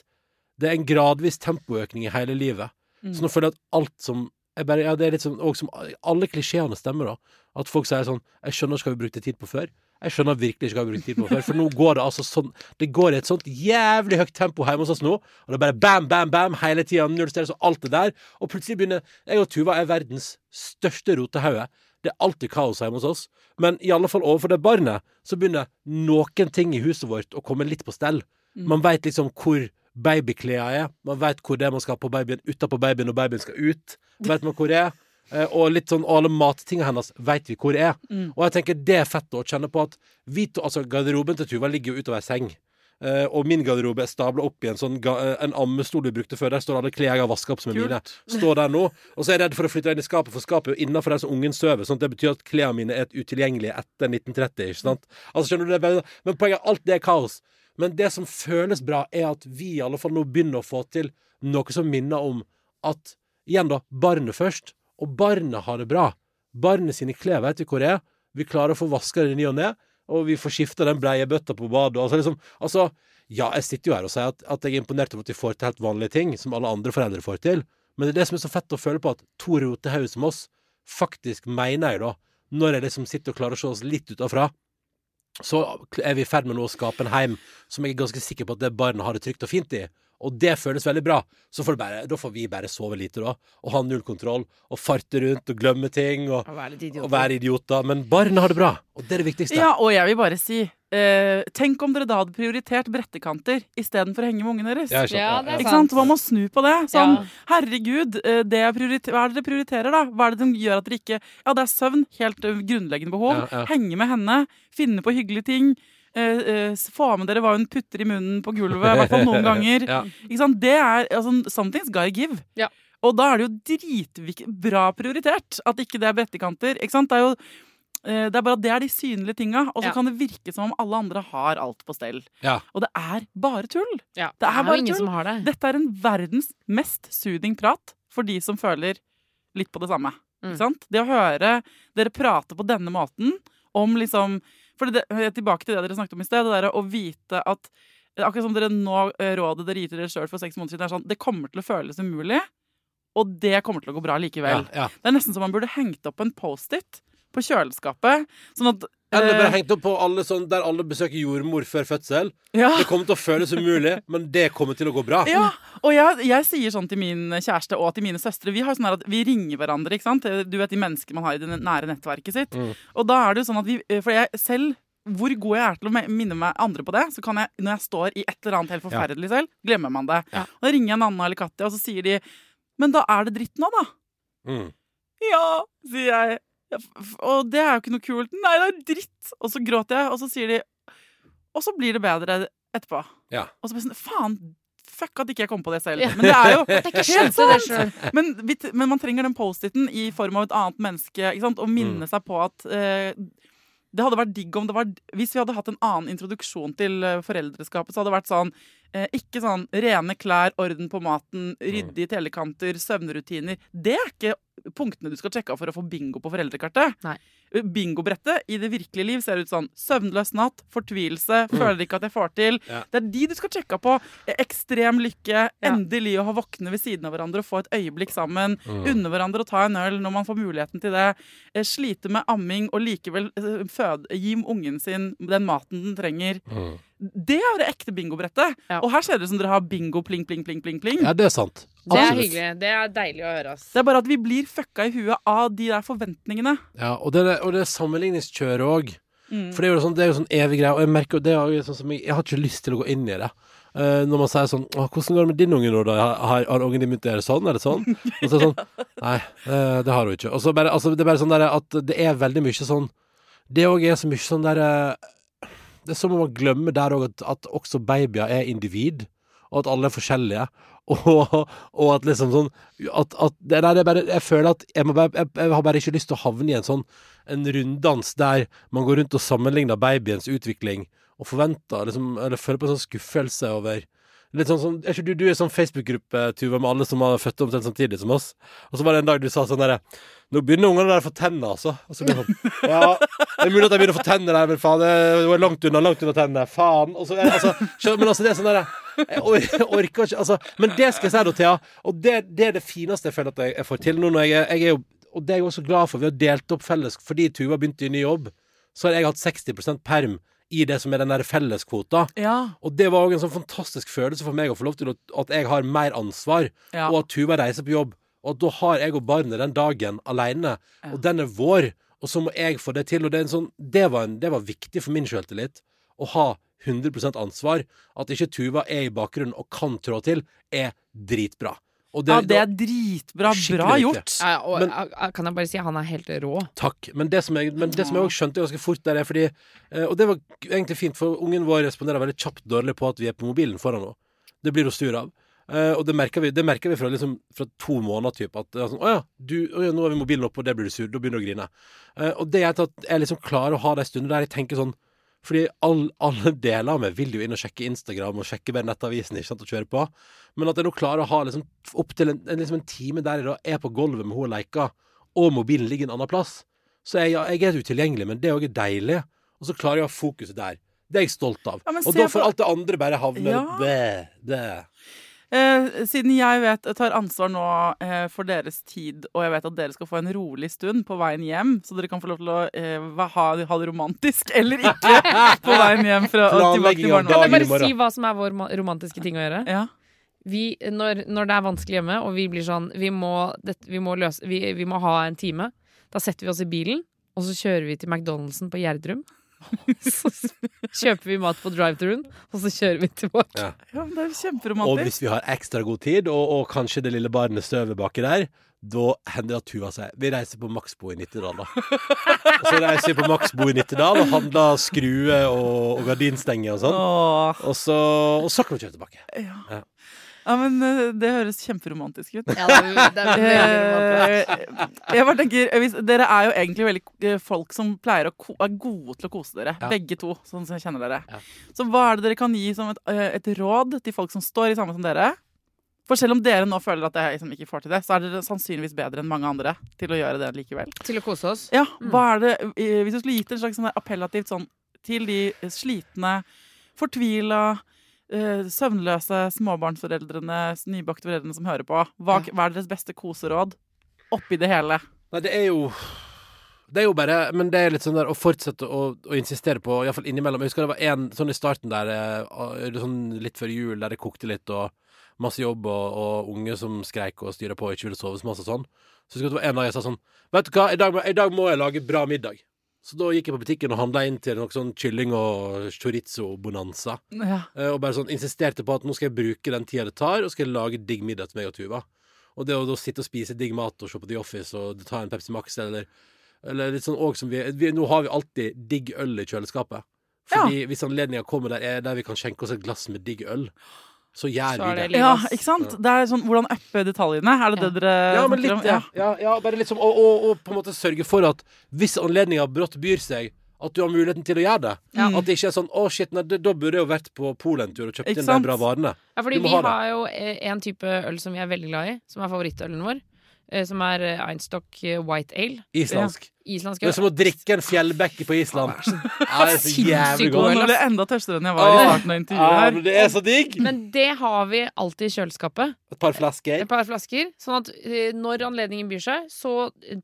Det er en gradvis tempoøkning i hele livet. Mm. Så nå føler jeg at alt som jeg bare, ja, Det er litt sånn og som Alle klisjeene stemmer, da. At folk sier sånn Jeg skjønner ikke hva vi brukte tid på før. Jeg skjønner virkelig ikke hva vi brukte tid på før, for nå går det altså sånn Det går i et sånt jævlig høyt tempo hjemme hos oss nå, og det er bare bam, bam, bam hele tida, null stress og alt det der. Og plutselig begynner Jeg og Tuva er verdens største rotehauge. Det er alltid kaos hjemme hos oss. Men i alle fall overfor det barnet, så begynner noen ting i huset vårt å komme litt på stell. Man veit liksom hvor babyklærne er. Man veit hvor det er man skal ha på babyen utapå babyen når babyen skal ut. Vet man hvor det er. Eh, Og litt sånn alle mattingene hennes veit vi hvor det er. Mm. Og jeg tenker det er fett å kjenne på at vi to, altså garderoben til Tuva ligger jo utover ei seng. Uh, og min garderobe er stabla opp i en sånn eh, En ammestol vi brukte før. Der står alle klær jeg har vaska opp som er mine. Står der nå. Og så er jeg redd for å flytte inn i skapet, for skapet er jo innafor der som ungen sover. Sånn at det betyr at klærne mine er utilgjengelige etter 1930. Ikke sant? Altså skjønner du det Men poenget er alt det er kaos. Men det som føles bra, er at vi i alle fall nå begynner å få til noe som minner om at Igjen, da. Barnet først. Og barnet har det bra. Barnet sine klær vet vi hvor det er. Vi klarer å få vaska det i ny og ne. Og vi får skifta den bleiebøtta på badet. Altså, liksom, altså, ja, jeg sitter jo her og sier at, at jeg er imponert over at vi får til helt vanlige ting, som alle andre foreldre får til. Men det er det som er så fett å føle på at to rotehauger som oss, faktisk mener jeg, da, når jeg liksom sitter og klarer å se oss litt utafra, så er vi i ferd med nå å skape en heim som jeg er ganske sikker på at det barnet har det trygt og fint i. Og det føles veldig bra. Så får bare, da får vi bare sove lite, da. Og ha null kontroll. Og farte rundt og glemme ting. Og, være og være idioter. Men barna har det bra. Og det er det viktigste. Ja, og jeg vil bare si eh, Tenk om dere da hadde prioritert brettekanter istedenfor å henge med ungene deres. Ja. Ja, det er Ikke sant? Hva må snu på det. Sånn, Ja. herregud, eh, det er hva er det dere prioriterer, da? Hva er det som gjør at dere ikke Ja, det er søvn, helt eh, grunnleggende behov. Ja, ja. Henge med henne, finne på hyggelige ting. eh, eh, få med dere hva hun putter i munnen på gulvet, i hvert fall noen ganger. Ja. Ikke sant? Det er altså, Something's gotta give. Ja. Og da er det jo dritbra prioritert at ikke det er brettekanter. Ikke sant? Det er jo det er bare at det er de synlige tinga, og så Ja. kan det virke som om alle andre har alt på stell. Ja. Og det er bare tull. Ja, Det er jo bare ingen tull. som har det. Dette er en verdens mest soothing prat for de som føler litt på det samme. Mm. Ikke sant? Det å høre dere prate på denne måten om liksom For det, tilbake til det dere snakket om i sted, det derre å vite at Akkurat som dere nå eh, rådet dere gir til dere sjøl for seks måneder siden, er sånn Det kommer til å føles umulig, og det kommer til å gå bra likevel. Ja, ja. Det er nesten som man burde hengt opp en Post-It på kjøleskapet. Sånn at Eller bare eh, hengt opp på alle sånn der alle besøker jordmor før fødsel. ja. Det kommer til å føles umulig, men det kommer til å gå bra. Ja, og jeg, jeg sier sånn til min kjæreste og til mine søstre Vi har sånn at vi ringer hverandre, ikke sant? Du vet de menneskene man har i det nære nettverket sitt. Mm. Og da er det jo sånn at vi For jeg selv hvor god jeg er til å minne meg andre på det, så kan jeg, når jeg står i et eller annet helt forferdelig selv, glemmer man det. Ja. Og da ringer jeg Nanna eller Katja, og så sier de Men da er det dritt nå, da. Mm. Ja, sier jeg. Ja, og det er jo ikke noe kult. Nei, det er dritt. Og så gråter jeg, og så sier de Og så blir det bedre etterpå. Ja. Og så blir jeg sånn Faen, fuck at ikke jeg kom på det selv. Ja. Men det er jo Det er ikke helt sant. Men, vi, men man trenger den Post-It-en i form av et annet menneske. Ikke sant? Og minne Mm. seg på at eh, det hadde vært digg om det var Hvis vi hadde hatt en annen introduksjon til eh, foreldreskapet, så hadde det vært sånn eh, Ikke sånn rene klær, orden på maten, ryddige telekanter, søvnrutiner. Det er ikke punktene du skal sjekke av for å få bingo på foreldrekartet. Nei. Bingobrettet i det virkelige liv ser ut sånn søvnløs natt, fortvilelse, føler ikke at jeg får til. Ja. Det er de du skal sjekke på. Ekstrem lykke, Ja. endelig å ha våkne ved siden av hverandre og få et øyeblikk sammen. Mm. Unne hverandre å ta en øl når man får muligheten til det. Eh, Slite med amming og likevel eh, føde, gi ungen sin den maten den trenger. Mm. Det er det ekte bingobrettet. Ja. Og her ser det ut som dere har bingo pling, pling, pling, pling, pling. Ja, det er sant. Det er hyggelig. Det er deilig å høre, ass. Det er bare at vi blir fucka i huet av de der forventningene. Ja, og det, er- og det er sammenligningskjøret òg. Mm. For det er jo sånn, det er jo sånn evig greie, og jeg merker det er jo sånn som jeg, jeg har ikke lyst til å gå inn i det. Uh, når man sier sånn Å, 'Hvordan går det med din unge nå, da? Har, har ungen din begynt å gjøre sånn? Er det sånn?' Og så er det sånn Nei, uh, det har hun ikke. Og så bare, altså, det er bare sånn der at det er veldig mye sånn Det òg er så mye sånn derre Det er som om man glemmer der òg at, at også babyer er individ, og at alle er forskjellige. Og, og at liksom sånn at, at nei, det er bare, Jeg føler at jeg, bare, jeg, jeg har bare ikke lyst til å havne i en sånn En runddans der man går rundt og sammenligner babyens utvikling og forventer liksom, Eller føler på en sånn skuffelse over Litt sånn, sånn, er ikke du, du er sånn Facebook-gruppe, Tuva, med alle som har født omtrent samtidig som oss. Og så var det en dag du sa sånn derre Nå begynner ungene der å få tenner, altså. Og så blir sånn Ja, det er mulig at de begynner å få tenner der, men faen, det er langt unna, langt unna tennene. Faen. Og så, altså, men altså, det er sånn derre jeg orker ikke altså, Men det skal jeg si, da, Thea, og det, det er det fineste jeg føler at jeg, jeg får til nå når jeg, jeg er jo Og det er jeg også glad for. Vi har delt opp felles Fordi Tuva begynte i ny jobb, så har jeg hatt 60% perm i det som er den der felleskvota. Ja. Og det var òg en sånn fantastisk følelse for meg å få lov til å, at jeg har mer ansvar, ja. og at Tuva reiser på jobb. Og at da har jeg og barnet den dagen alene, Ja. og den er vår. Og så må jeg få det til. Og det, sånn, det, var, en, det var viktig for min sjøltillit å ha 100% ansvar. At ikke Tuva er i bakgrunnen og kan trå til, er dritbra. Og ja, det er dritbra. Bra gjort. Ja, og Men- kan jeg bare si han er helt rå. Takk. Men det som jeg, men det som jeg også skjønte ganske fort der, er fordi eh, Og det var egentlig fint, for ungen vår responderer veldig kjapt dårlig på at vi er på mobilen foran henne. Det blir hun sur av. Uh, og det merker vi, det merker vi fra, liksom, fra to måneder, typ. At det er sånn Å ja, du, å ja, nå har vi mobilen oppe, og det blir du sur. Da begynner du å grine. Uh, og det er at jeg liksom klarer å ha de stundene der jeg tenker sånn fordi all, alle deler av meg vil jo inn og sjekke Instagram og sjekke nettavisen ikke sant, og kjøre på. Men at jeg nå klarer å ha liksom, opptil en, en, liksom en time der jeg da er på gulvet med henne og leker, og mobilen ligger en annen plass. Så jeg, jeg er utilgjengelig, men det òg er deilig. Og så klarer jeg å ha fokuset der. Det er jeg stolt av. Ja, og da får alt det andre bare havne Ja. det. Eh, siden jeg vet, tar ansvar nå eh, for deres tid, og jeg vet at dere skal få en rolig stund på veien hjem, så dere kan få lov til å eh, ha, ha det romantisk eller ikke på veien hjem fra, tilbake til av Kan jeg bare si hva som er vår romantiske ting å gjøre? Ja. Vi, når, når det er vanskelig hjemme, og vi blir sånn Vi må, det, vi må, løse, vi, vi må ha en time. Da setter vi oss i bilen, og så kjører vi til McDonald'sen på Gjerdrum. Så kjøper vi mat på drive-thruen, og så kjører vi tilbake. Ja. ja, men det er Og hvis vi har ekstra god tid, og, og kanskje det lille barnet støver baki der, da hender det at Tuva sier Vi reiser på Maxbo i Nittedal, da. og så reiser vi på Maxbo i Nittedal og handler skruer og, og gardinstenger og sånn. Og så, og så kan vi kjøre tilbake. ja. Ja. Ja, men eh, det høres kjemperomantisk ut. Ja, det er, det er. Eh, jeg bare tenker, eh, Dere er jo egentlig veldig folk som pleier å ko er gode til å kose dere. Ja. Begge to. sånn som jeg kjenner dere. Ja. Så hva er det dere kan gi som et, et råd til folk som står i samme som dere? For selv om dere nå føler at jeg liksom ikke får til det, så er dere sannsynligvis bedre enn mange andre til å gjøre det likevel. Til å kose oss. Ja, hva er det, Hvis du skulle gitt en slags sånn appellativt sånn til de slitne, fortvila, søvnløse småbarnsforeldrene, nybakte foreldrene som hører på, hva, hva er deres beste koseråd oppi det hele? Nei, det er jo Det er jo bare Men det er litt sånn der å fortsette å, å insistere på, iallfall innimellom. Jeg husker det var en sånn i starten der, eh, sånn litt før jul, der det kokte litt, og masse jobb, og, og unge som skreik og styra på og ikke ville sove så masse og sånn. Så jeg husker det var en dag jeg sa sånn Vet du hva, i dag, må- i dag må jeg lage bra middag. Så da gikk jeg på butikken og handla inn til noe sånn kylling og chorizo-bonanza. Ja. Eh, Og bare sånn insisterte på at nå skal jeg bruke den tida det tar, og skal lage digg middag til meg og Tuva. Og det å da sitte og spise digg mat og se på The Office og ta en Pepsi Max eller, eller litt sånn òg som vi, vi Nå har vi alltid digg øl i kjøleskapet. Fordi hvis anledninga kommer der, er der vi kan skjenke oss et glass med digg øl, så gjør vi det det. ja, ikke sant? Det er sånn, Hvordan uppe detaljene? Er det Ja. det dere Ja, men litt det. Ja, ja, bare litt som og, og, og på en måte sørge for at hvis anledninga brått byr seg, at du har muligheten til å gjøre det. Ja. At det ikke er sånn 'Å, shit, nei, da burde jeg jo vært på Polentur og kjøpt Ikke inn de bra varene'. Ja, fordi vi ha har jo eh, en type øl som vi er veldig glad i, som er favorittølen vår. eh, Som er eh, Einstock White Ale. Islandsk. Islandsk Det er som å drikke en fjellbekke på Island. Ja, det er så sinnssykt jævlig god Og godt. nå ble jeg enda tørstere enn jeg var i Åh. starten av intervjuet Ja, her. men det er så digg! Men det har vi alltid i kjøleskapet. Et par flasker. Et par flasker. Sånn at eh, når anledningen byr seg, så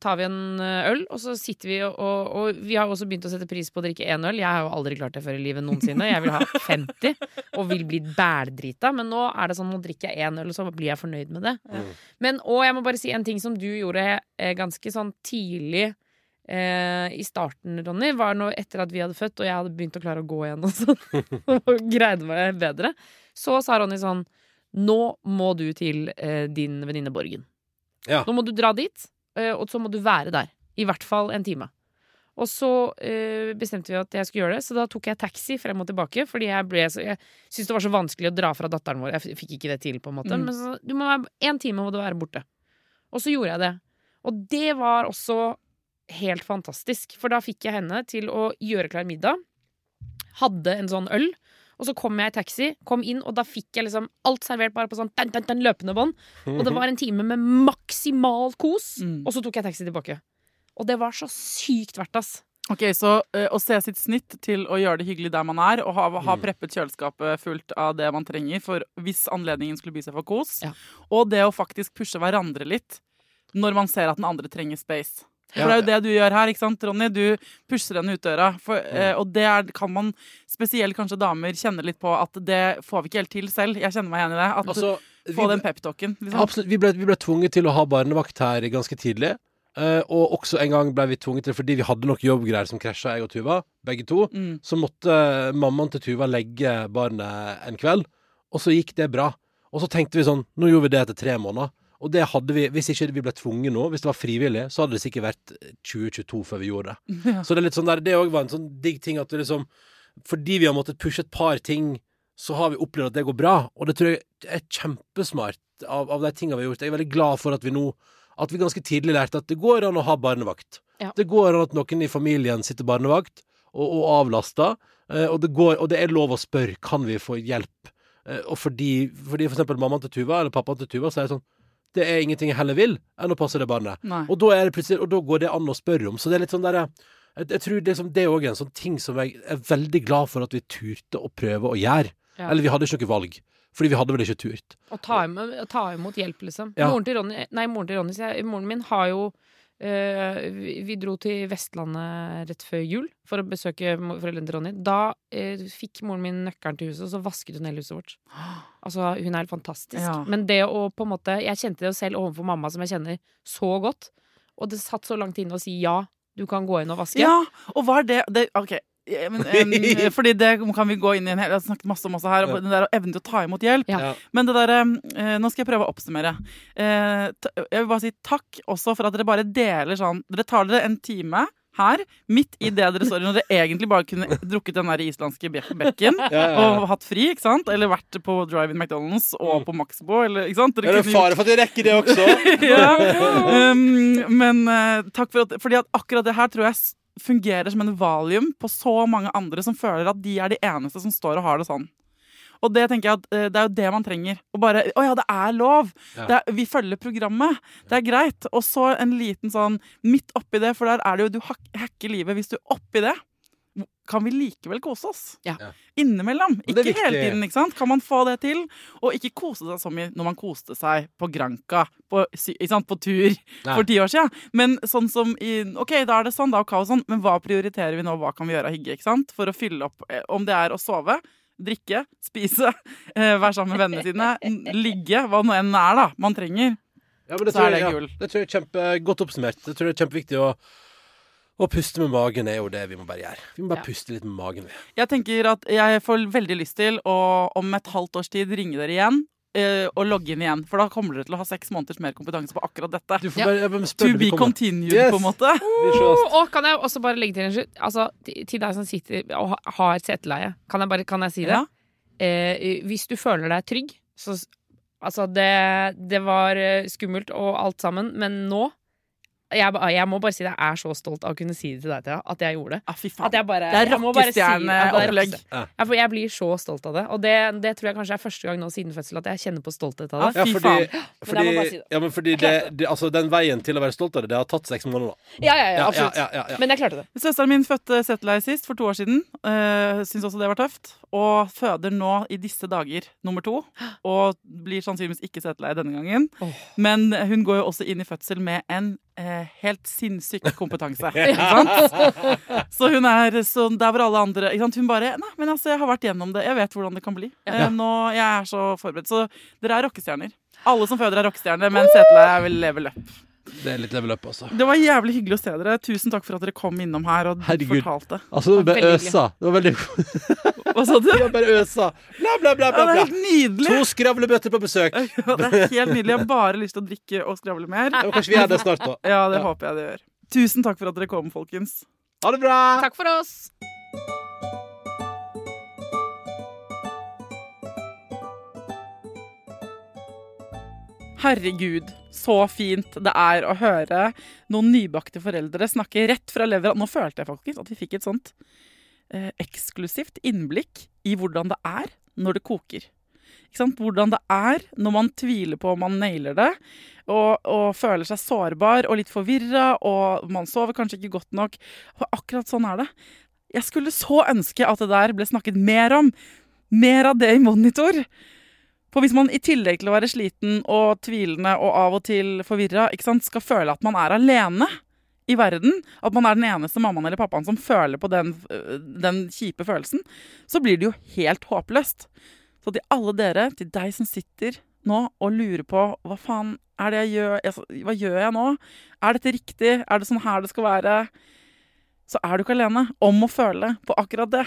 tar vi en eh, øl, og så sitter vi og, og, og vi har også begynt å sette pris på å drikke én øl. Jeg har jo aldri klart det før i livet noensinne. Jeg vil ha 50 og vil bli bældrita. Men nå er det sånn, nå drikker jeg én øl, og så blir jeg fornøyd med det. Mm. Men, og jeg må bare si en ting som du gjorde eh, ganske sånn tidlig. Eh, I starten, Ronny, var nå etter at vi hadde født og jeg hadde begynt å klare å gå igjen og sånn, og greide meg bedre, så sa Ronny sånn Nå må du til eh, din venninne Borgen. Ja. Nå må du dra dit, eh, og så må du være der. I hvert fall en time. Og så eh, bestemte vi at jeg skulle gjøre det, så da tok jeg taxi frem og tilbake. Fordi jeg, ble så, jeg syntes det var så vanskelig å dra fra datteren vår. Jeg fikk ikke det til, på en måte. Mm. Men så, du må være, en time må du være borte. Og så gjorde jeg det. Og det var også helt fantastisk. For da fikk jeg henne til å gjøre klar middag. Hadde en sånn øl. Og så kom jeg i taxi, kom inn, og da fikk jeg liksom alt servert bare på sånn den, den, den løpende bånd. Og det var en time med maksimal kos. Mm. Og så tok jeg taxi tilbake. Og det var så sykt verdt, ass. Ok, Så uh, å se sitt snitt til å gjøre det hyggelig der man er, og ha, ha preppet kjøleskapet fullt av det man trenger for hvis anledningen skulle by seg for kos, Ja. og det å faktisk pushe hverandre litt når man ser at den andre trenger space. For det er jo det du gjør her, ikke sant, Ronny? Du pusher henne ut døra. For, eh, og det er, kan man, spesielt kanskje damer, kjenne litt på at det får vi ikke helt til selv. Jeg kjenner meg igjen i det. At Altså, Få den peptalken. Liksom. absolutt, vi, ble, vi ble tvunget til å ha barnevakt her ganske tidlig. Uh, og også en gang ble vi tvunget til, fordi vi hadde nok jobbgreier som krasja, jeg og Tuva, begge to, Mm. så måtte mammaen til Tuva legge barnet en kveld, og så gikk det bra. Og så tenkte vi sånn, nå gjorde vi det etter tre måneder. Og det hadde vi, hvis ikke vi ble tvunget nå, hvis det var frivillig, så hadde det sikkert vært 2022 før vi gjorde det. Ja. Så det er litt sånn der, det òg var en sånn digg ting at vi liksom Fordi vi har måttet pushe et par ting, så har vi opplevd at det går bra. Og det tror jeg er kjempesmart av, av de tingene vi har gjort. Jeg er veldig glad for at vi nå At vi ganske tidlig lærte at det går an å ha barnevakt. Ja. Det går an at noen i familien sitter barnevakt og, og avlaster. eh, Og det, går, og det er lov å spørre kan vi få hjelp. Eh, Og fordi, fordi for eksempel mammaen til Tuva eller pappaen til Tuva sier sånn Det er ingenting jeg heller vil enn å passe det barnet. Nei. Og da, er det plutselig, og da går det an å spørre om. Så det er litt sånn der, jeg, jeg tror liksom det òg er en sånn ting som jeg er veldig glad for at vi turte å prøve å gjøre. Ja. Eller vi hadde ikke noe valg. Fordi vi hadde vel ikke turt. Å ta imot, å ta imot hjelp, liksom. Ja. Moren til Ronny, nei, moren til Ronny, sier jeg, moren min har jo vi, vi dro til Vestlandet rett før jul for å besøke foreldrene til Ronny. Da eh, fikk moren min nøkkelen til huset, og så vasket hun hele huset vårt. Altså, hun er helt fantastisk. Ja. Men det å på en måte Jeg kjente det jo selv overfor mamma, som jeg kjenner så godt. Og det satt så langt inne å si ja, du kan gå inn og vaske. Ja, og hva er det, det Ok. Men, em, fordi det kan vi gå inn i en hel Jeg har snakket masse om også her. Ja. Den der evnen til å ta imot hjelp. Ja. Men det der, eh, nå skal jeg prøve å oppsummere. Eh, jeg vil bare si takk også for at dere bare deler sånn Dere tar dere en time her, midt i det dere står i, når dere egentlig bare kunne drukket den der islandske bekken. Ja, ja, ja. Og hatt fri, ikke sant? Eller vært på drive-in McDonald's og på Maxbo. Eller, ikke sant? Dere Er det fare for at vi rekker det også? ja. um, men uh, takk for at Fordi at akkurat det her tror jeg fungerer som en valium på så mange andre som føler at de er de eneste som står og har det sånn. Og det tenker jeg at eh, det er jo det man trenger. Å bare Å ja, det er lov! Ja. Det er, vi følger programmet. Det er greit. Og så en liten sånn midt oppi det, for der er det jo Du hacker livet hvis du oppi det kan vi likevel kose oss. Ja. Innimellom. Ikke hele tiden, ikke sant? Kan man få det til? Og ikke kose seg som i når man koste seg på Granca på, ikke sant? på tur Nei. for ti år siden. Men sånn som i OK, da er det sånn, da og kaos sånn, men hva prioriterer vi nå? Hva kan vi gjøre av hygge? ikke sant? For å fylle opp eh, Om det er å sove, drikke, spise, eh, være sammen med vennene sine, ligge, hva nå enn er da man trenger. Ja, men det Så tror er det det ja, det tror jeg er kjempegodt oppsummert. Det tror jeg er kjempeviktig å å puste med magen er jo det vi må bare gjøre. Vi må bare Ja. puste litt med magen. Jeg tenker at jeg får veldig lyst til å om et halvt års tid ringe dere igjen. eh, og logge inn igjen, for da kommer dere til å ha seks måneders mer kompetanse på akkurat dette. Du får Ja. bare, To be continued, Yes. på en måte. Uh. Og kan jeg også bare legge til en slutt? Altså, til deg som sitter og ha- har seteleie, kan jeg bare kan jeg si det? Ja. Eh, hvis du føler deg trygg, så Altså, det, det var eh, skummelt og alt sammen, men nå jeg, jeg må bare si det, jeg er så stolt av å kunne si det til deg, Thea, at jeg gjorde det. Ah, fy faen. At jeg bare, Det er rockestjerneopplegg. si- ja. Ja, jeg blir så stolt av det. Og det, det tror jeg kanskje er første gang nå siden fødsel at jeg kjenner på stolthet av det. Ja, fordi, fordi, Men jeg må bare si det. ja, men fordi det, det, altså, den veien til å være stolt av det, det har tatt seks måneder. da. Ja, ja, ja, Ja, absolutt. ja, ja, ja. Men jeg klarte det. Søsteren min fødte Settelei sist, for to år siden. Uh, Syns også det var tøft. Og føder nå i disse dager nummer to. Og blir sannsynligvis ikke Settelei denne gangen. Oh. Men hun går jo også inn i fødsel med en eh, helt sinnssyk kompetanse. Så hun er sånn der hvor alle andre? Hun bare Nei, men altså, jeg har vært gjennom det. Jeg vet hvordan det kan bli. Eh, nå, jeg er så forberedt. Så dere er rockestjerner. Alle som føder, er rockestjerner, men Setleie vil level up. Det er litt level up, altså. Det var jævlig hyggelig å se dere. Tusen takk for at dere kom innom her og Herregud. fortalte. Altså, det bare øsa. Det var veldig Hva sa du? Det var bare øsa. Bla, bla, bla, Ja, bla, det er helt nydelig. To skravlebøtter på besøk. Ja, det er helt nydelig. Jeg har bare lyst til å drikke og skravle mer. Ja, kanskje vi gjør det snart, da. Ja, det Ja. håper jeg det gjør. Tusen takk for at dere kom, folkens. Ha det bra! Takk for oss. Herregud, så fint det er å høre noen nybakte foreldre snakke rett fra levra. Nå følte jeg faktisk at vi fikk et sånt eh, eksklusivt innblikk i hvordan det er når det koker. Hvordan det er når man tviler på om man nailer det, og, og føler seg sårbar og litt forvirra, og man sover kanskje ikke godt nok. For akkurat sånn er det. Jeg skulle så ønske at det der ble snakket mer om. Mer av det i monitor. For hvis man i tillegg til å være sliten og tvilende og av og til forvirra, skal føle at man er alene i verden, at man er den eneste mammaen eller pappaen som føler på den, øh, den kjipe følelsen, så blir det jo helt håpløst. Så til alle dere, til deg som sitter nå og lurer på hva faen er det jeg gjør, hva gjør jeg nå? Er dette riktig? Er det sånn her det skal være? Så er du ikke alene om å føle på akkurat det.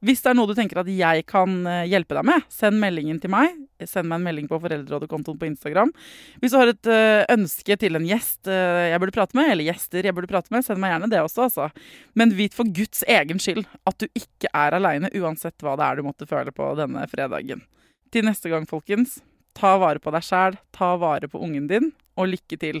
Hvis det er noe du tenker at jeg kan eh, hjelpe deg med, send meldingen til meg. Send meg en melding på Foreldrerådet-kontoen på Instagram. Hvis du har et eh, ønske til en gjest eh, jeg burde prate med, eller gjester jeg burde prate med, send meg gjerne det også, altså. Men vit for Guds egen skyld at du ikke er aleine, uansett hva det er du måtte føle på denne fredagen. Til neste gang, folkens, ta vare på deg sjæl, ta vare på ungen din, og lykke til.